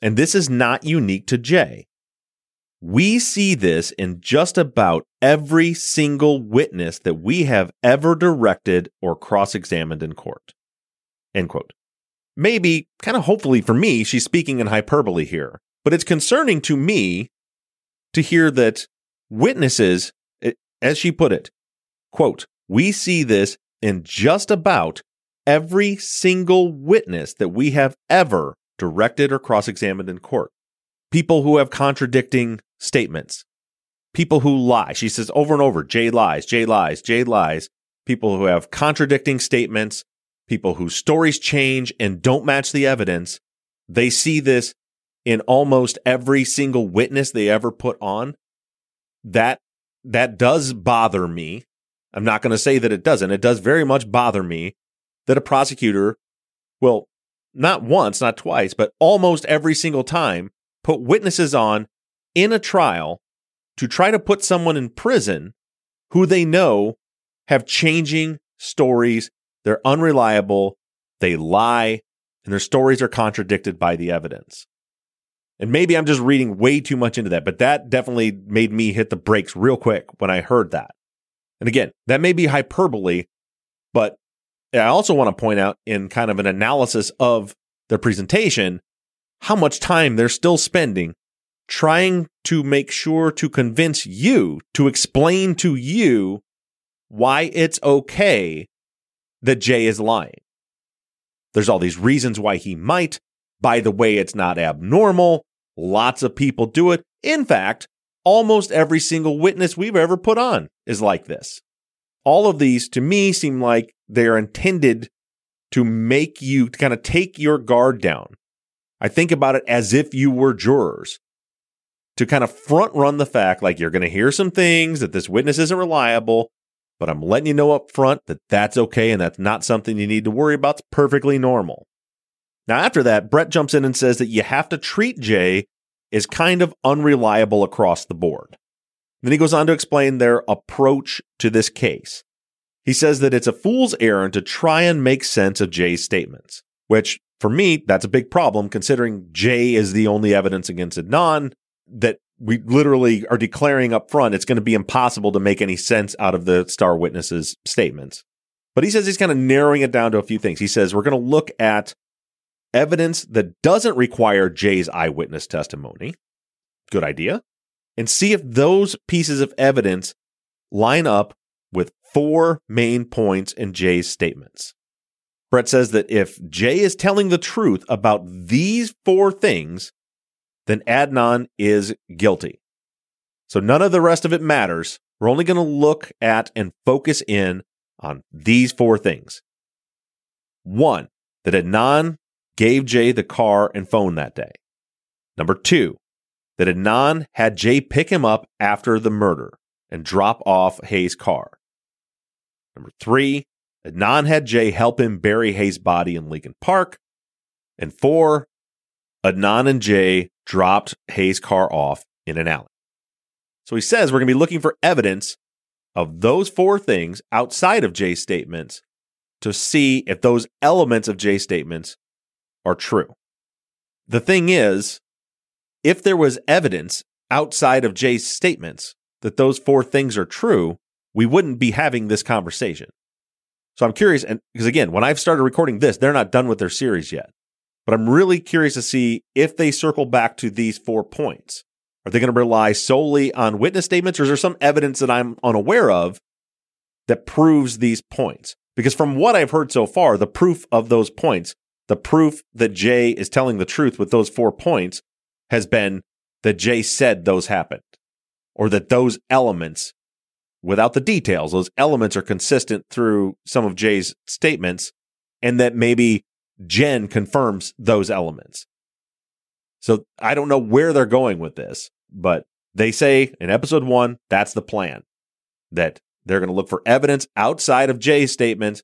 And this is not unique to Jay. We see this in just about every single witness that we have ever directed or cross examined in court. End quote. Maybe, kind of hopefully for me, she's speaking in hyperbole here, but it's concerning to me to hear that witnesses, as she put it, quote, we see this in just about every single witness that we have ever directed or cross examined in court. People who have contradicting statements, people who lie. She says over and over, Jay lies, Jay lies, Jay lies. People who have contradicting statements, people whose stories change and don't match the evidence. They see this in almost every single witness they ever put on. That that does bother me. I'm not going to say that it doesn't. It does very much bother me that a prosecutor will not once, not twice, but almost every single time put witnesses on in a trial to try to put someone in prison who they know have changing stories. They're unreliable, they lie, and their stories are contradicted by the evidence. And maybe I'm just reading way too much into that, but that definitely made me hit the brakes real quick when I heard that. And again, that may be hyperbole, but I also want to point out in kind of an analysis of their presentation how much time they're still spending trying to make sure to convince you, to explain to you why it's okay that Jay is lying. There's all these reasons why he might. By the way, it's not abnormal. Lots of people do it. In fact, almost every single witness we've ever put on is like this. All of these to me seem like they're intended to make you to kind of take your guard down. I think about it as if you were jurors to kind of front run the fact like you're going to hear some things that this witness isn't reliable, but I'm letting you know up front that that's okay and that's not something you need to worry about. It's perfectly normal. Now, after that, Brett jumps in and says that you have to treat Jay as kind of unreliable across the board. Then he goes on to explain their approach to this case. He says that it's a fool's errand to try and make sense of Jay's statements, which for me, that's a big problem considering Jay is the only evidence against Adnan that we literally are declaring up front it's going to be impossible to make any sense out of the star witnesses statements. But he says he's kind of narrowing it down to a few things. He says we're going to look at evidence that doesn't require Jay's eyewitness testimony. Good idea. And see if those pieces of evidence line up with four main points in Jay's statements. Brett says that if Jay is telling the truth about these four things, then Adnan is guilty. So none of the rest of it matters. We're only going to look at and focus in on these four things. One, that Adnan gave Jay the car and phone that day. Number two, that Adnan had Jay pick him up after the murder and drop off Hae's car. Number three, Adnan had Jay help him bury Hae's body in Leakin Park. And four, Adnan and Jay dropped Hae's car off in an alley. So he says we're going to be looking for evidence of those four things outside of Jay's statements to see if those elements of Jay's statements are true. The thing is, if there was evidence outside of Jay's statements that those four things are true, we wouldn't be having this conversation. So I'm curious, and because again, when I've started recording this, they're not done with their series yet. But I'm really curious to see if they circle back to these four points. Are they going to rely solely on witness statements, or is there some evidence that I'm unaware of that proves these points? Because from what I've heard so far, the proof of those points, the proof that Jay is telling the truth with those four points has been that Jay said those happened, or that those elements, without the details, those elements are consistent through some of Jay's statements, and that maybe Jen confirms those elements. So I don't know where they're going with this, but they say in episode one, that's the plan that they're going to look for evidence outside of Jay's statements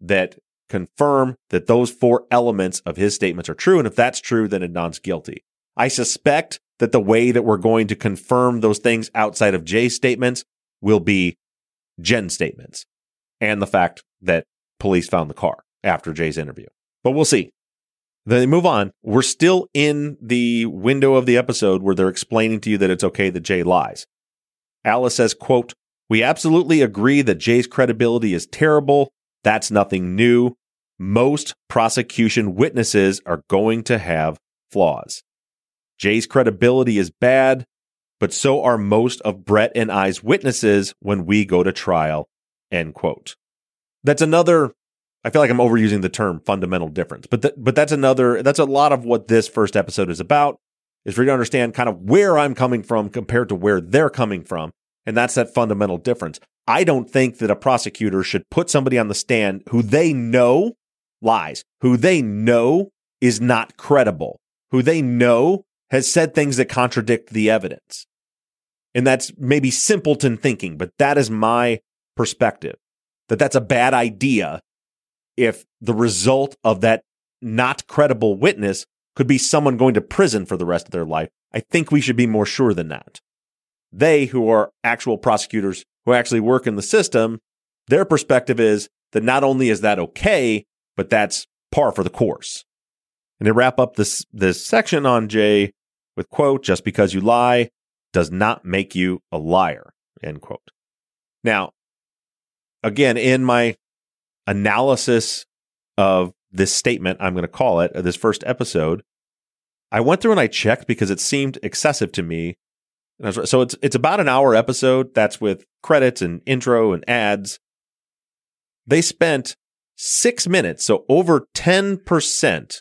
that confirm that those four elements of his statements are true. And if that's true, then Adnan's guilty. I suspect that the way that we're going to confirm those things outside of Jay's statements will be Jen's statements and the fact that police found the car after Jay's interview. But we'll see. Then they move on. We're still in the window of the episode where they're explaining to you that it's okay that Jay lies. Alice says, quote, We absolutely agree that Jay's credibility is terrible. That's nothing new. Most prosecution witnesses are going to have flaws. Jay's credibility is bad, but so are most of Brett and I's witnesses when we go to trial. End quote. That's another I feel like I'm overusing the term fundamental difference, but th- but that's another that's a lot of what this first episode is about is for you to understand kind of where I'm coming from compared to where they're coming from, and that's that fundamental difference. I don't think that a prosecutor should put somebody on the stand who they know lies, who they know is not credible, who they know has said things that contradict the evidence. And that's maybe simpleton thinking, but that is my perspective. That that's a bad idea if the result of that not credible witness could be someone going to prison for the rest of their life, I think we should be more sure than that. They, who are actual prosecutors who actually work in the system, their perspective is that not only is that okay, but that's par for the course. And they wrap up this, this section on Jay with quote, just because you lie does not make you a liar, end quote. Now, again, in my analysis of this statement, I'm going to call it, this first episode, I went through and I checked because it seemed excessive to me. So it's it's about an hour episode. That's with credits and intro and ads. They spent six minutes, so over 10%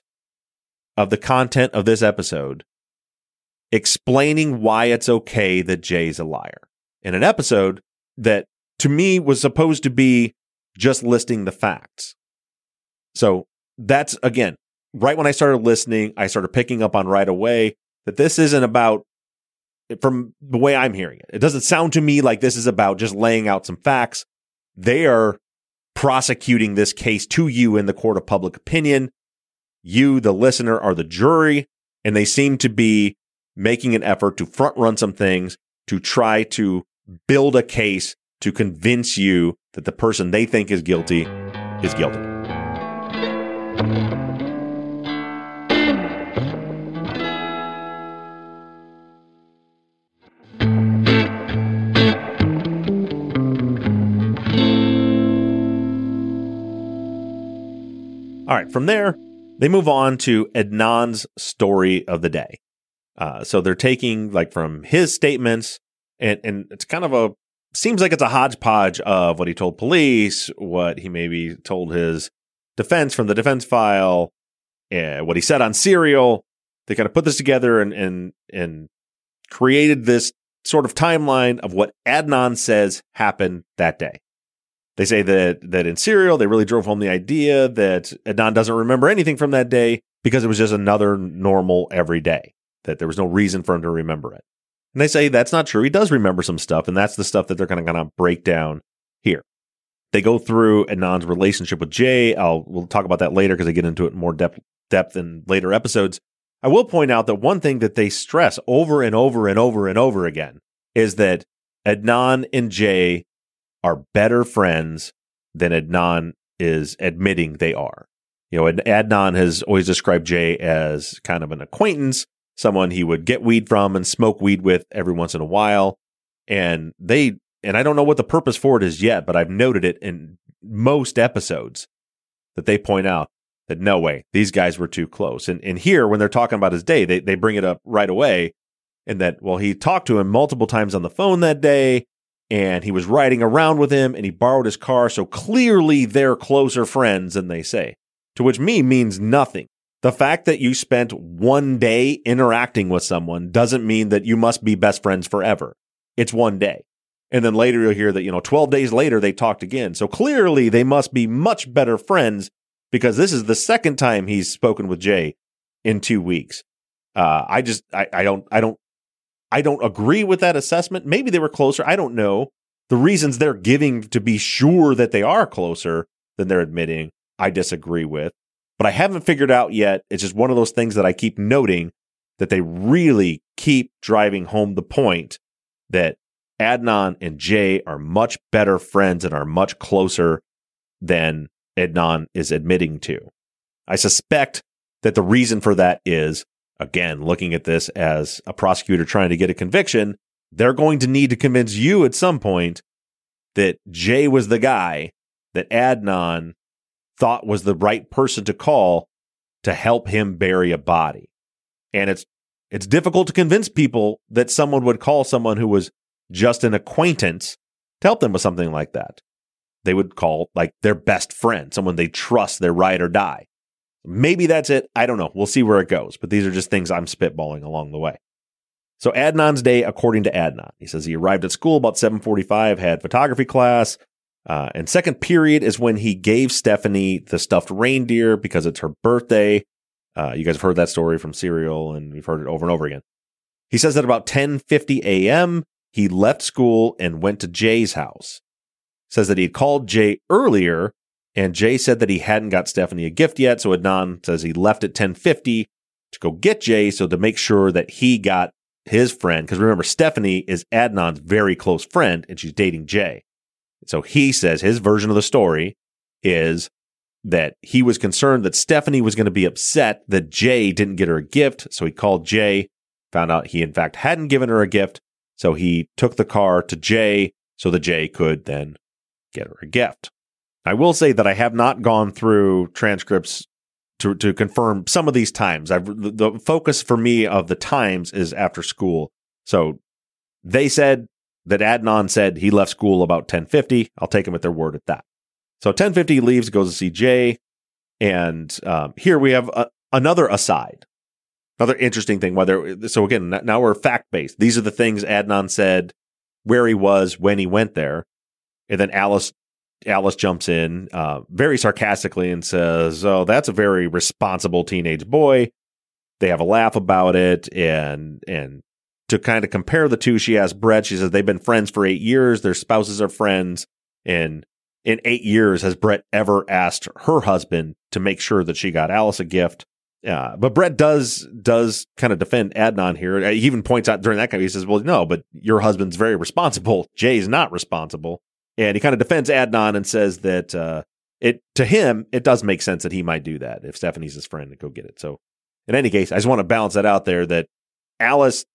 of the content of this episode explaining why it's okay that Jay's a liar in an episode that to me was supposed to be just listing the facts. So that's again, right when I started listening, I started picking up on right away that this isn't about from the way I'm hearing it. It doesn't sound to me like this is about just laying out some facts. They are prosecuting this case to you in the court of public opinion. You, the listener, are the jury, and they seem to be making an effort to front run some things to try to build a case to convince you that the person they think is guilty is guilty. All right, from there, they move on to Adnan's story of the day. Uh, so they're taking like from his statements, and and it's kind of a seems like it's a hodgepodge of what he told police, what he maybe told his defense from the defense file, uh, what he said on Serial. They kind of put this together and and and created this sort of timeline of what Adnan says happened that day. They say that that in Serial they really drove home the idea that Adnan doesn't remember anything from that day because it was just another normal everyday. That there was no reason for him to remember it. And they say that's not true. He does remember some stuff, and that's the stuff that they're going to kind of break down here. They go through Adnan's relationship with Jay. I'll we'll talk about that later because they get into it in more depth depth in later episodes. I will point out that one thing that they stress over and over and over and over again is that Adnan and Jay are better friends than Adnan is admitting they are. You know, Adnan has always described Jay as kind of an acquaintance, someone he would get weed from and smoke weed with every once in a while. And they, and I don't know what the purpose for it is yet, but I've noted it in most episodes that they point out that no way, these guys were too close. And, and here, when they're talking about his day, they, they bring it up right away. And that, well, he talked to him multiple times on the phone that day and he was riding around with him and he borrowed his car. So clearly they're closer friends than they say, to which me means nothing. The fact that you spent one day interacting with someone doesn't mean that you must be best friends forever. It's one day. And then later you'll hear that, you know, 12 days later they talked again. So clearly they must be much better friends because this is the second time he's spoken with Jay in two weeks. Uh, I just, I, I don't, I don't I don't agree with that assessment. Maybe they were closer. I don't know. The reasons they're giving to be sure that they are closer than they're admitting, I disagree with. But I haven't figured out yet. It's just one of those things that I keep noting that they really keep driving home the point that Adnan and Jay are much better friends and are much closer than Adnan is admitting to. I suspect that the reason for that is again, looking at this as a prosecutor trying to get a conviction, they're going to need to convince you at some point that Jay was the guy that Adnan thought was the right person to call to help him bury a body. And it's it's difficult to convince people that someone would call someone who was just an acquaintance to help them with something like that. They would call like their best friend, someone they trust, their ride or die. Maybe that's it. I don't know. We'll see where it goes. But these are just things I'm spitballing along the way. So Adnan's day, according to Adnan, he says he arrived at school about 7:45, had photography class, uh, and second period is when he gave Stephanie the stuffed reindeer because it's her birthday. Uh, you guys have heard that story from Serial, and we've heard it over and over again. He says that about 10:50 a.m. he left school and went to Jay's house. Says that he had called Jay earlier and Jay said that he hadn't got Stephanie a gift yet. So Adnan says he left at 1050 to go get Jay. So to make sure that he got his friend, because remember, Stephanie is Adnan's very close friend and she's dating Jay. So he says his version of the story is that he was concerned that Stephanie was going to be upset that Jay didn't get her a gift. So he called Jay, found out he in fact hadn't given her a gift. So he took the car to Jay so that Jay could then get her a gift. I will say that I have not gone through transcripts to to confirm some of these times. I've the focus for me of the times is after school. So they said that Adnan said he left school about 1050. I'll take him at their word at that. So 1050 leaves, goes to see Jay. And um, here we have a, another aside, another interesting thing. Whether so again, now we're fact based. These are the things Adnan said, where he was when he went there, and then Alice Alice jumps in uh, very sarcastically and says, "Oh, that's a very responsible teenage boy." They have a laugh about it, and and to kind of compare the two, she asks Brett. She says they've been friends for eight years. Their spouses are friends, and in eight years, has Brett ever asked her husband to make sure that she got Alice a gift? Uh, but Brett does does kind of defend Adnan here. He even points out during that kind of, he says, "Well, no, but your husband's very responsible. Jay's not responsible." And he kind of defends Adnan and says that uh, it to him it does make sense that he might do that if Stephanie's his friend and go get it. So in any case, I just want to balance that out there that Alice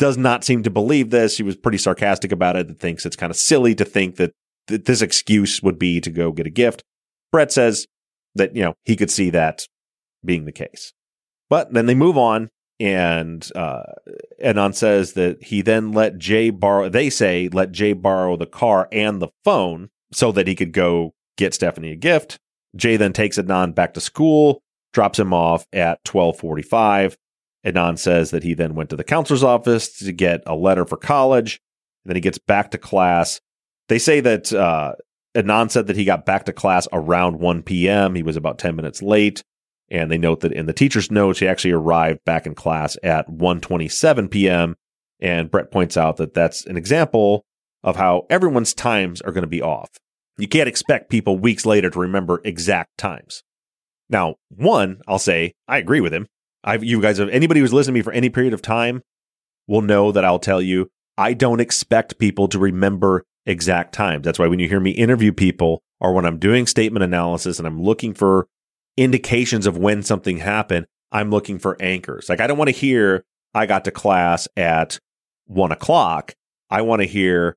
does not seem to believe this. She was pretty sarcastic about it and thinks it's kind of silly to think that th- this excuse would be to go get a gift. Brett says that, you know, he could see that being the case. But then they move on and uh, Adnan says that he then let Jay borrow, they say, let Jay borrow the car and the phone so that he could go get Stephanie a gift. Jay then takes Adnan back to school, drops him off at 1245. Adnan says that he then went to the counselor's office to get a letter for college. And Then he gets back to class. They say that uh, Adnan said that he got back to class around 1 p.m. He was about 10 minutes late. And they note that in the teacher's notes, he actually arrived back in class at 1:27 p.m. And Brett points out that that's an example of how everyone's times are going to be off. You can't expect people weeks later to remember exact times. Now, one, I'll say I agree with him. I've, you guys have anybody who's listened to me for any period of time will know that I'll tell you I don't expect people to remember exact times. That's why when you hear me interview people or when I'm doing statement analysis and I'm looking for indications of when something happened, I'm looking for anchors. Like I don't want to hear I got to class at one o'clock. I want to hear,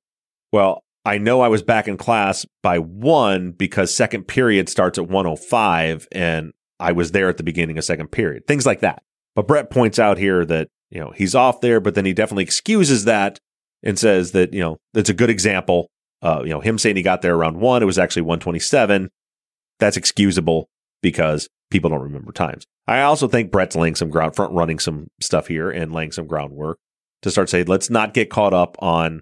well, I know I was back in class by one because second period starts at 105 and I was there at the beginning of second period, things like that. But Brett points out here that, you know, he's off there, but then he definitely excuses that and says that, you know, it's a good example. Uh, you know, him saying he got there around one, it was actually 127. That's excusable because people don't remember times. I also think Brett's laying some ground, front running some stuff here and laying some groundwork to start saying, let's not get caught up on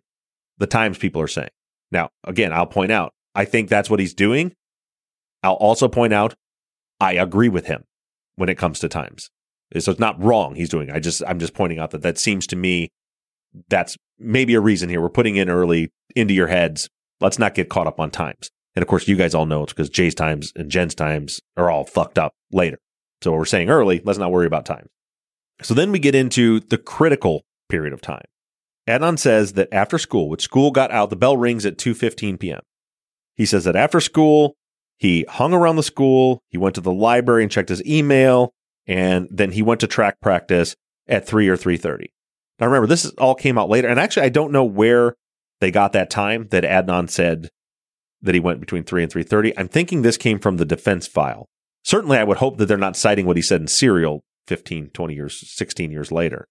the times people are saying. Now, again, I'll point out, I think that's what he's doing. I'll also point out, I agree with him when it comes to times. So it's not wrong he's doing. I just I'm just pointing out that that seems to me that's maybe a reason here. We're putting in early into your heads. Let's not get caught up on times. And of course, you guys all know it's because Jay's times and Jen's times are all fucked up later. So we're saying early, let's not worry about time. So then we get into the critical period of time. Adnan says that after school, which school got out, the bell rings at 2:15 p.m. He says that after school, he hung around the school, he went to the library and checked his email, and then he went to track practice at 3 or 3:30. Now remember, this all came out later, and actually I don't know where they got that time that Adnan said that he went between 3 and 3:30. I'm thinking this came from the defense file. Certainly I would hope that they're not citing what he said in serial 15, 20 years, 16 years later.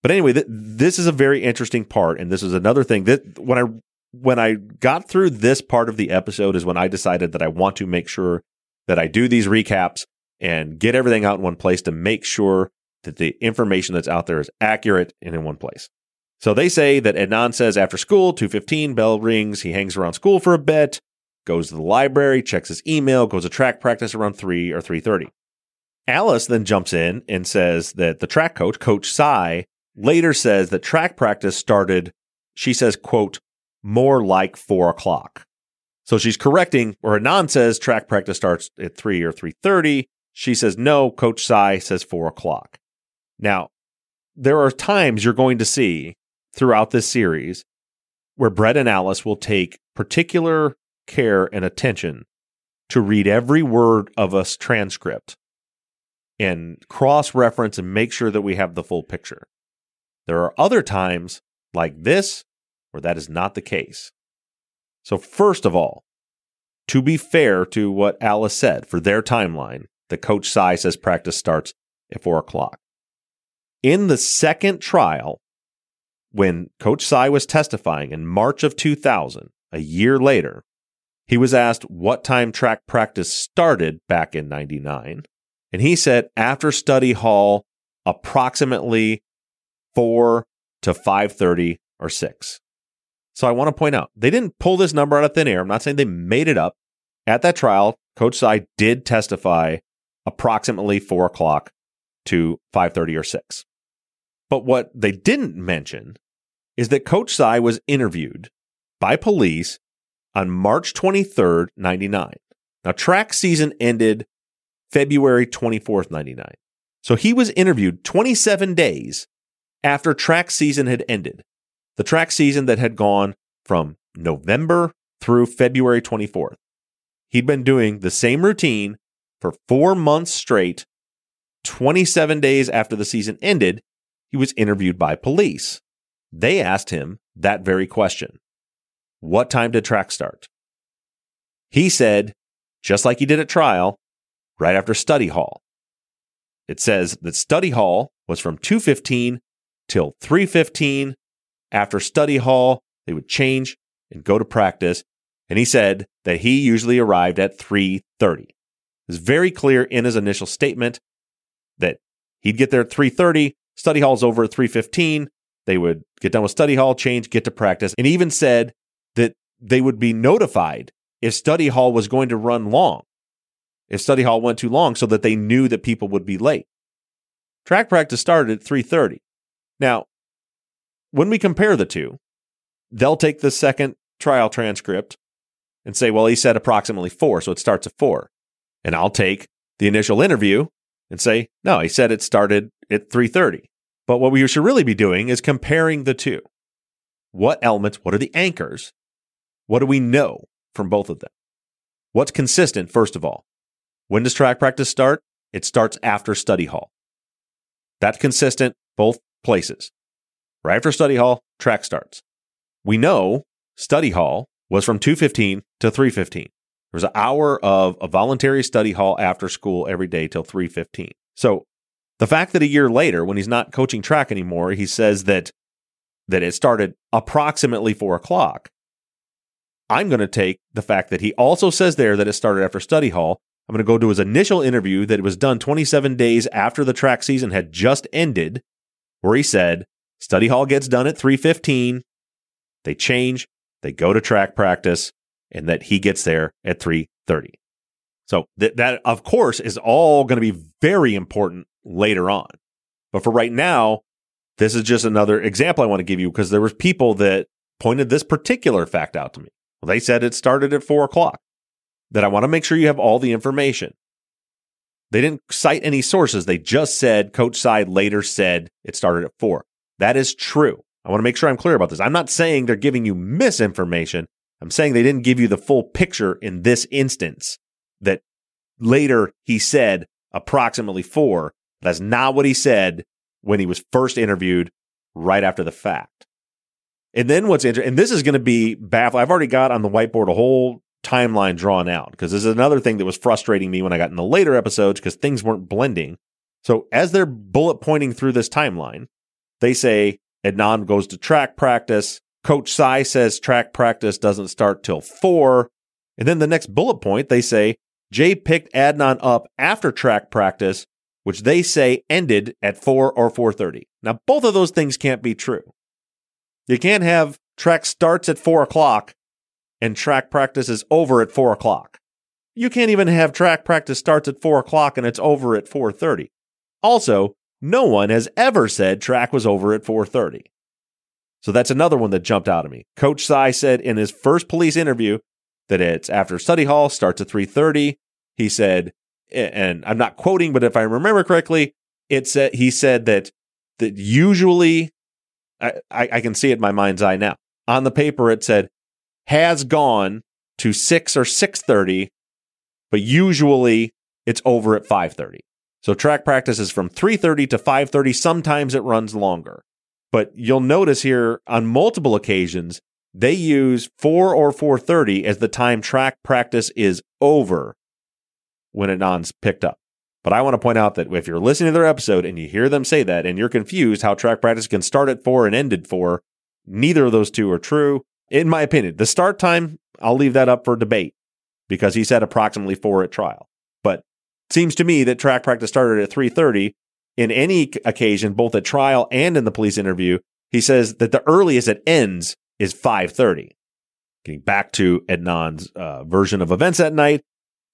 But anyway, th- this is a very interesting part, and this is another thing that when I when I got through this part of the episode is when I decided that I want to make sure that I do these recaps and get everything out in one place to make sure that the information that's out there is accurate and in one place. So they say that Adnan says after school, 2:15, bell rings, he hangs around school for a bit, goes to the library, checks his email, goes to track practice around 3 or 3:30. Alice then jumps in and says that the track coach, Coach Sye, later says that track practice started, she says, quote, more like four o'clock. So she's correcting where Adnan says track practice starts at three or three thirty. She says no. Coach Sye says four o'clock. Now, there are times you're going to see throughout this series where Brett and Alice will take particular care and attention to read every word of a transcript and cross reference and make sure that we have the full picture. There are other times like this where that is not the case. So, first of all, to be fair to what Alice said for their timeline, the coach Sye says practice starts at four o'clock. In the second trial, when Coach Sye was testifying in March of 2000, a year later, he was asked what time track practice started back in 99. And he said after study hall, approximately 4 to 5:30 or 6. So I want to point out, they didn't pull this number out of thin air. I'm not saying they made it up. At that trial, Coach Sye did testify approximately 4 o'clock to 5.30 or 6. But what they didn't mention is that Coach Sye was interviewed by police on March 23rd, 99. Now, track season ended February 24th, 99. So he was interviewed 27 days after track season had ended. The track season that had gone from November through February 24th. He'd been doing the same routine for four months straight. 27 days after the season ended, he was interviewed by police. They asked him that very question What time did track start? He said, just like he did at trial, right after study hall. It says that study hall was from 215 till 315. After study hall, they would change and go to practice. And he said that he usually arrived at 330. It was very clear in his initial statement that he'd get there at 330, study hall's over at 315. They would get done with study hall, change, get to practice, and even said that they would be notified if study hall was going to run long, if study hall went too long, so that they knew that people would be late. Track practice started at 3:30. Now, when we compare the two, they'll take the second trial transcript and say, well, he said approximately four, so it starts at four. And I'll take the initial interview and say, no, he said it started at 3:30. But what we should really be doing is comparing the two. What elements, what are the anchors? What do we know from both of them? What's consistent, first of all? When does track practice start? It starts after study hall. That's consistent both places. Right after study hall, track starts. We know study hall was from 215 to 315. There was an hour of a voluntary study hall after school every day till 315. So the fact that a year later, when he's not coaching track anymore, he says that that it started approximately four o'clock. I'm going to take the fact that he also says there that it started after study hall. I'm going to go to his initial interview that it was done 27 days after the track season had just ended, where he said study hall gets done at 3:15. They change, they go to track practice, and that he gets there at 3:30. So th- that, of course, is all going to be very important later on. But for right now, this is just another example I want to give you because there was people that pointed this particular fact out to me. Well, they said it started at four o'clock. That I want to make sure you have all the information. They didn't cite any sources. They just said Coach Sye later said it started at four. That is true. I want to make sure I'm clear about this. I'm not saying they're giving you misinformation. I'm saying they didn't give you the full picture in this instance that later he said approximately four. That's not what he said when he was first interviewed right after the fact. And then what's interesting, and this is going to be baffling. I've already got on the whiteboard a whole timeline drawn out because this is another thing that was frustrating me when I got in the later episodes because things weren't blending. So as they're bullet pointing through this timeline, they say Adnan goes to track practice. Coach Sye says track practice doesn't start till four. And then the next bullet point, they say Jay picked Adnan up after track practice, which they say ended at 4 or 4.30. Now, both of those things can't be true. You can't have track starts at 4 o'clock and track practice is over at 4 o'clock. You can't even have track practice starts at 4 o'clock and it's over at 4.30. Also, no one has ever said track was over at 4:30. So that's another one that jumped out at me. Coach Sye said in his first police interview that it's after study hall starts at 3:30. He said and I'm not quoting but if I remember correctly, it said he said that that usually I, I, can see it in my mind's eye now. On the paper it said has gone to 6 or 6:30 but usually it's over at 5:30. So track practice is from 3:30 to 5:30, sometimes it runs longer. But you'll notice here on multiple occasions they use 4 or 4:30 as the time track practice is over when Adnan's picked up. But I want to point out that if you're listening to their episode and you hear them say that and you're confused how track practice can start at 4 and end at 4, neither of those two are true. In my opinion, the start time, I'll leave that up for debate because he said approximately 4 at trial. Seems to me that track practice started at 3:30 in any occasion both at trial and in the police interview. He says that the earliest it ends is 5:30. Getting back to Adnan's uh, version of events that night,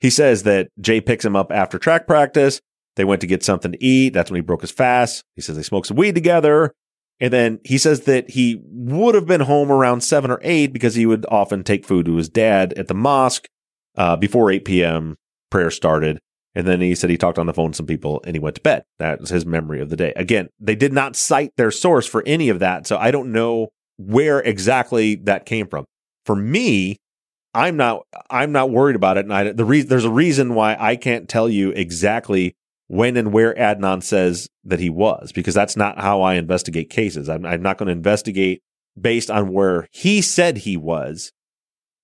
he says that Jay picks him up after track practice. They went to get something to eat. That's when he broke his fast. He says they smoked some weed together. And then he says that he would have been home around seven or eight because he would often take food to his dad at the mosque uh, before 8 p.m. Prayer started. And then he said he talked on the phone to some people and he went to bed. That was his memory of the day. Again, they did not cite their source for any of that. So I don't know where exactly that came from. For me, I'm not I'm not worried about it. And I, the reason there's a reason why I can't tell you exactly when and where Adnan says that he was, because that's not how I investigate cases. I'm, I'm not going to investigate based on where he said he was.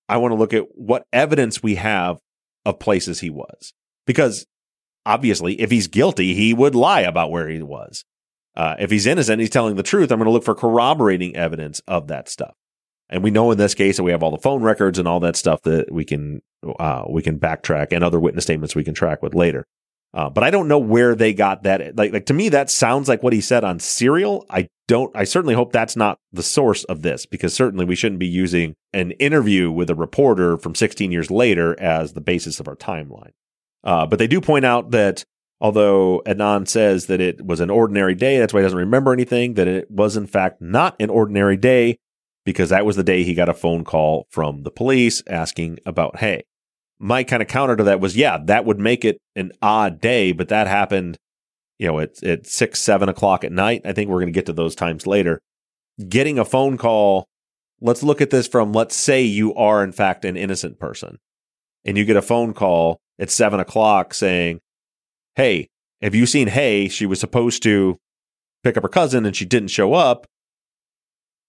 I want to look at what evidence we have of places he was, because obviously, if he's guilty, he would lie about where he was. Uh, if he's innocent, he's telling the truth. I'm going to look for corroborating evidence of that stuff. And we know in this case that we have all the phone records and all that stuff that we can uh, we can backtrack and other witness statements we can track with later. Uh, but I don't know where they got that. Like, like to me, that sounds like what he said on Serial. I don't. I certainly hope that's not the source of this, because certainly we shouldn't be using an interview with a reporter from 16 years later as the basis of our timeline. Uh, but they do point out that although Adnan says that it was an ordinary day, that's why he doesn't remember anything. That it was in fact not an ordinary day, because that was the day he got a phone call from the police asking about Hae. my kind of counter to that was, yeah, that would make it an odd day, but that happened, you know, at, at six, seven o'clock at night. I think we're going to get to those times later. Getting a phone call, let's look at this from, let's say you are, in fact, an innocent person, and you get a phone call at seven o'clock saying, Hey, have you seen Hae? She was supposed to pick up her cousin and she didn't show up.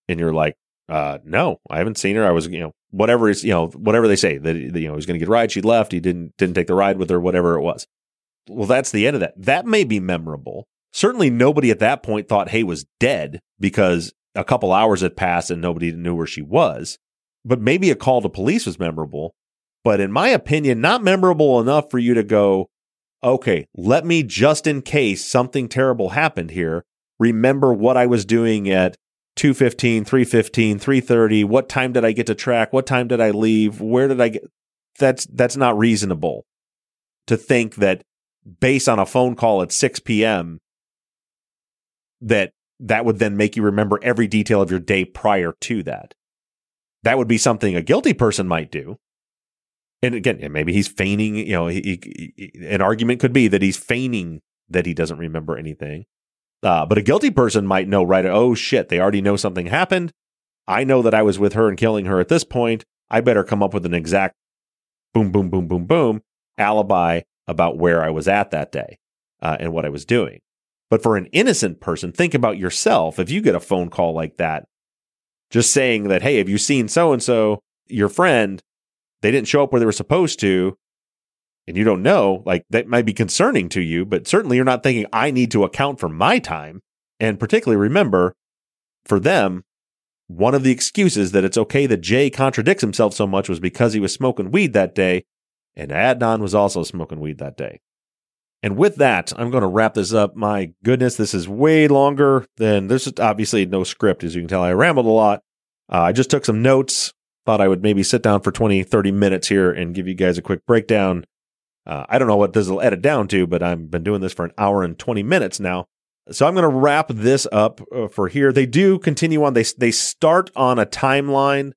And you're like, uh, no, I haven't seen her. I was, you know, whatever is, you know, whatever they say that, you know, he was going to get a ride. She left. He didn't, didn't take the ride with her, whatever it was. Well, that's the end of that. That may be memorable. Certainly nobody at that point thought Hae was dead because a couple hours had passed and nobody knew where she was. But maybe a call to police was memorable. But in my opinion, not memorable enough for you to go, okay, let me just in case something terrible happened here, remember what I was doing at 215, 315, 330. What time did I get to track? What time did I leave? Where did I get? That's that's not reasonable to think that based on a phone call at 6 p.m. that that would then make you remember every detail of your day prior to that. That would be something a guilty person might do. And again, maybe he's feigning, you know, he, he, an argument could be that he's feigning that he doesn't remember anything. Uh, but a guilty person might know right. Oh shit! They already know something happened. I know that I was with her and killing her at this point. I better come up with an exact boom, boom, boom, boom, boom alibi about where I was at that day uh, and what I was doing. But for an innocent person, think about yourself. If you get a phone call like that, just saying that, hey, have you seen so and so, your friend? They didn't show up where they were supposed to and you don't know, like that might be concerning to you, but certainly you're not thinking, I need to account for my time. And particularly remember, for them, one of the excuses that it's okay that Jay contradicts himself so much was because he was smoking weed that day, and Adnan was also smoking weed that day. And with that, I'm going to wrap this up. My goodness, this is way longer than this is obviously no script. As you can tell, I rambled a lot. Uh, I just took some notes, thought I would maybe sit down for 20, 30 minutes here and give you guys a quick breakdown uh, I don't know what this will edit down to, but I've been doing this for an hour and 20 minutes now. So I'm going to wrap this up uh, for here. They do continue on. They they start on a timeline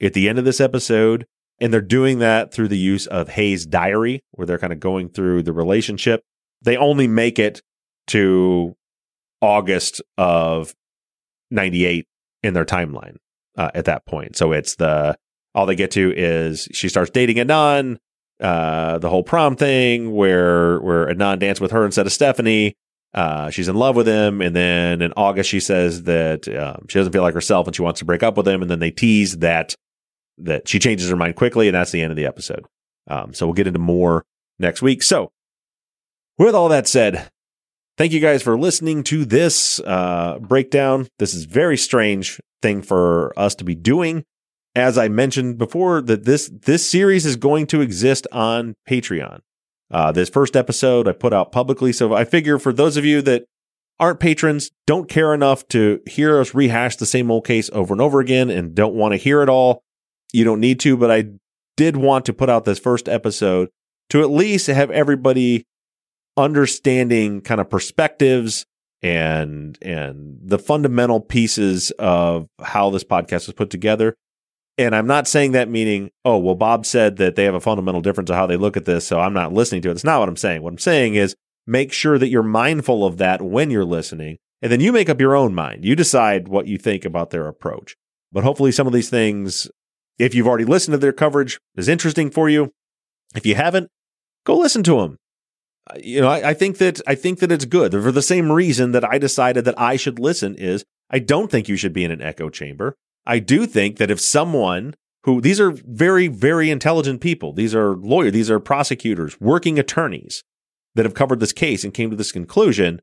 at the end of this episode, and they're doing that through the use of Hae's diary, where they're kind of going through the relationship. They only make it to August of 98 in their timeline uh, at that point. So it's the all they get to is she starts dating Adnan uh, the whole prom thing where where Adnan danced with her instead of Stephanie. Uh, she's in love with him, and then in August she says that um, she doesn't feel like herself and she wants to break up with him. And then they tease that that she changes her mind quickly, and that's the end of the episode. Um, so we'll get into more next week. So, with all that said, thank you guys for listening to this uh, breakdown. This is very strange thing for us to be doing as I mentioned before, that this this series is going to exist on Patreon. Uh, this first episode I put out publicly, so I figure for those of you that aren't patrons, don't care enough to hear us rehash the same old case over and over again, and don't want to hear it all, you don't need to. But I did want to put out this first episode to at least have everybody understanding kind of perspectives and and the fundamental pieces of how this podcast was put together and I'm not saying that meaning, oh, well, Bob said that they have a fundamental difference of how they look at this, so I'm not listening to it. That's not what I'm saying. What I'm saying is make sure that you're mindful of that when you're listening, and then you make up your own mind. You decide what you think about their approach. But hopefully, some of these things if you've already listened to their coverage is interesting for you. If you haven't, go listen to them. You know, I, I think that I think that it's good for the same reason that I decided that I should listen. Is I don't think you should be in an echo chamber. I do think that if someone who these are very very intelligent people, these are lawyers, these are prosecutors, working attorneys that have covered this case and came to this conclusion.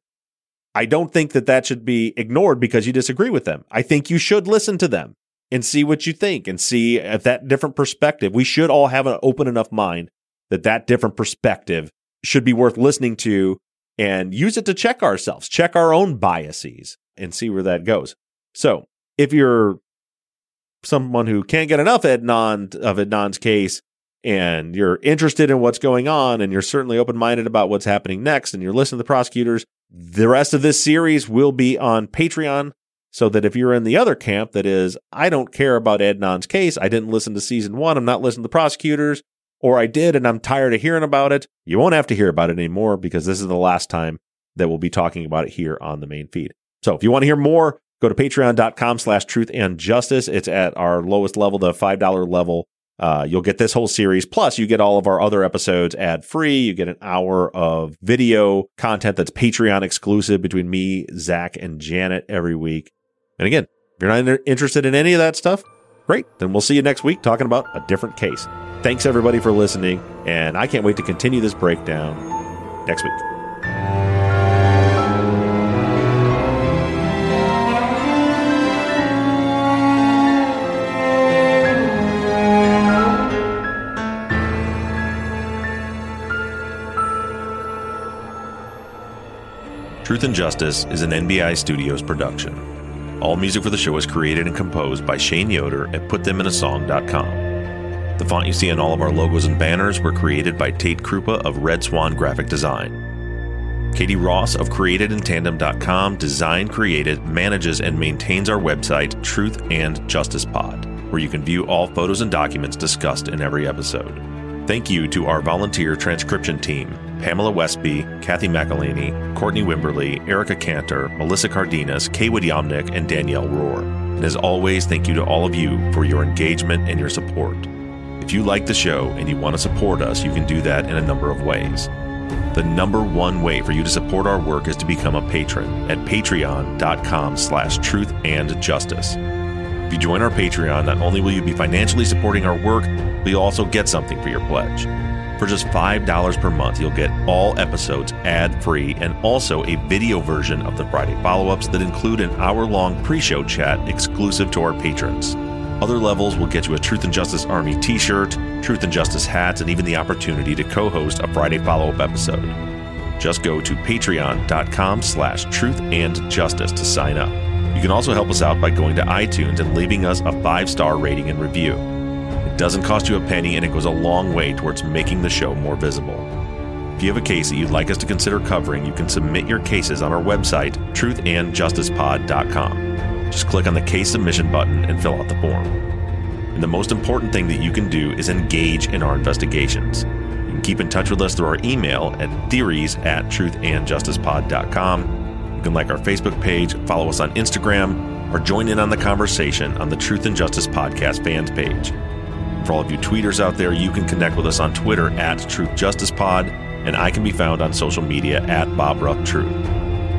I don't think that that should be ignored because you disagree with them. I think you should listen to them and see what you think and see at that different perspective. We should all have an open enough mind that that different perspective should be worth listening to and use it to check ourselves, check our own biases and see where that goes. So if you're someone who can't get enough Adnan of Adnan's case and you're interested in what's going on and you're certainly open minded about what's happening next and you're listening to the prosecutors, the rest of this series will be on Patreon. So that if you're in the other camp that is, I don't care about Adnan's case, I didn't listen to season one, I'm not listening to the prosecutors, or I did and I'm tired of hearing about it, you won't have to hear about it anymore because this is the last time that we'll be talking about it here on the main feed. So if you want to hear more, go to patreon.com slash truth and justice. It's at our lowest level, the $5 level. Uh, you'll get this whole series. Plus, you get all of our other episodes ad free. You get an hour of video content that's Patreon exclusive between me, Zach, and Janet every week. And again, if you're not interested in any of that stuff, great. Then we'll see you next week talking about a different case. Thanks everybody for listening, and I can't wait to continue this breakdown next week. Truth and Justice is an NBI Studios production. All music for the show is created and composed by Shane Yoder at PutThemInASong.com. The font you see on all of our logos and banners were created by Tate Krupa of Red Swan Graphic Design. Katie Ross of CreatedInTandem.com design, created, manages, and maintains our website, Truth and Justice Pod, where you can view all photos and documents discussed in every episode. Thank you to our volunteer transcription team Pamela Westby, Kathy McElhaney, Courtney Wimberly, Erica Cantor, Melissa Cardenas, Kaywood Yomnick, and Danielle Rohr. And as always, thank you to all of you for your engagement and your support. If you like the show and you want to support us, you can do that in a number of ways. The number one way for you to support our work is to become a patron at patreon.com slash truth and justice. If you join our Patreon, not only will you be financially supporting our work, but you'll also get something for your pledge. For just $5 per month, you'll get all episodes ad free and also a video version of the Friday follow ups that include an hour long pre show chat exclusive to our patrons. Other levels will get you a Truth and Justice Army t shirt, Truth and Justice hats, and even the opportunity to co host a Friday follow up episode. Just go to patreon.com slash truth and justice to sign up. You can also help us out by going to iTunes and leaving us a five star rating and review It doesn't cost you a penny and it goes a long way towards making the show more visible. If you have a case that you'd like us to consider covering, you can submit your cases on our website, truthandjusticepod.com. Just click on the case submission button and fill out the form. And the most important thing that you can do is engage in our investigations. You can keep in touch with us through our email at theories at truthandjusticepod.com. You can like our Facebook page, follow us on Instagram, or join in on the conversation on the Truth and Justice Podcast fans page. For all of you tweeters out there, you can connect with us on Twitter at Truth Justice Pod, and I can be found on social media at Bob Ruff Truth.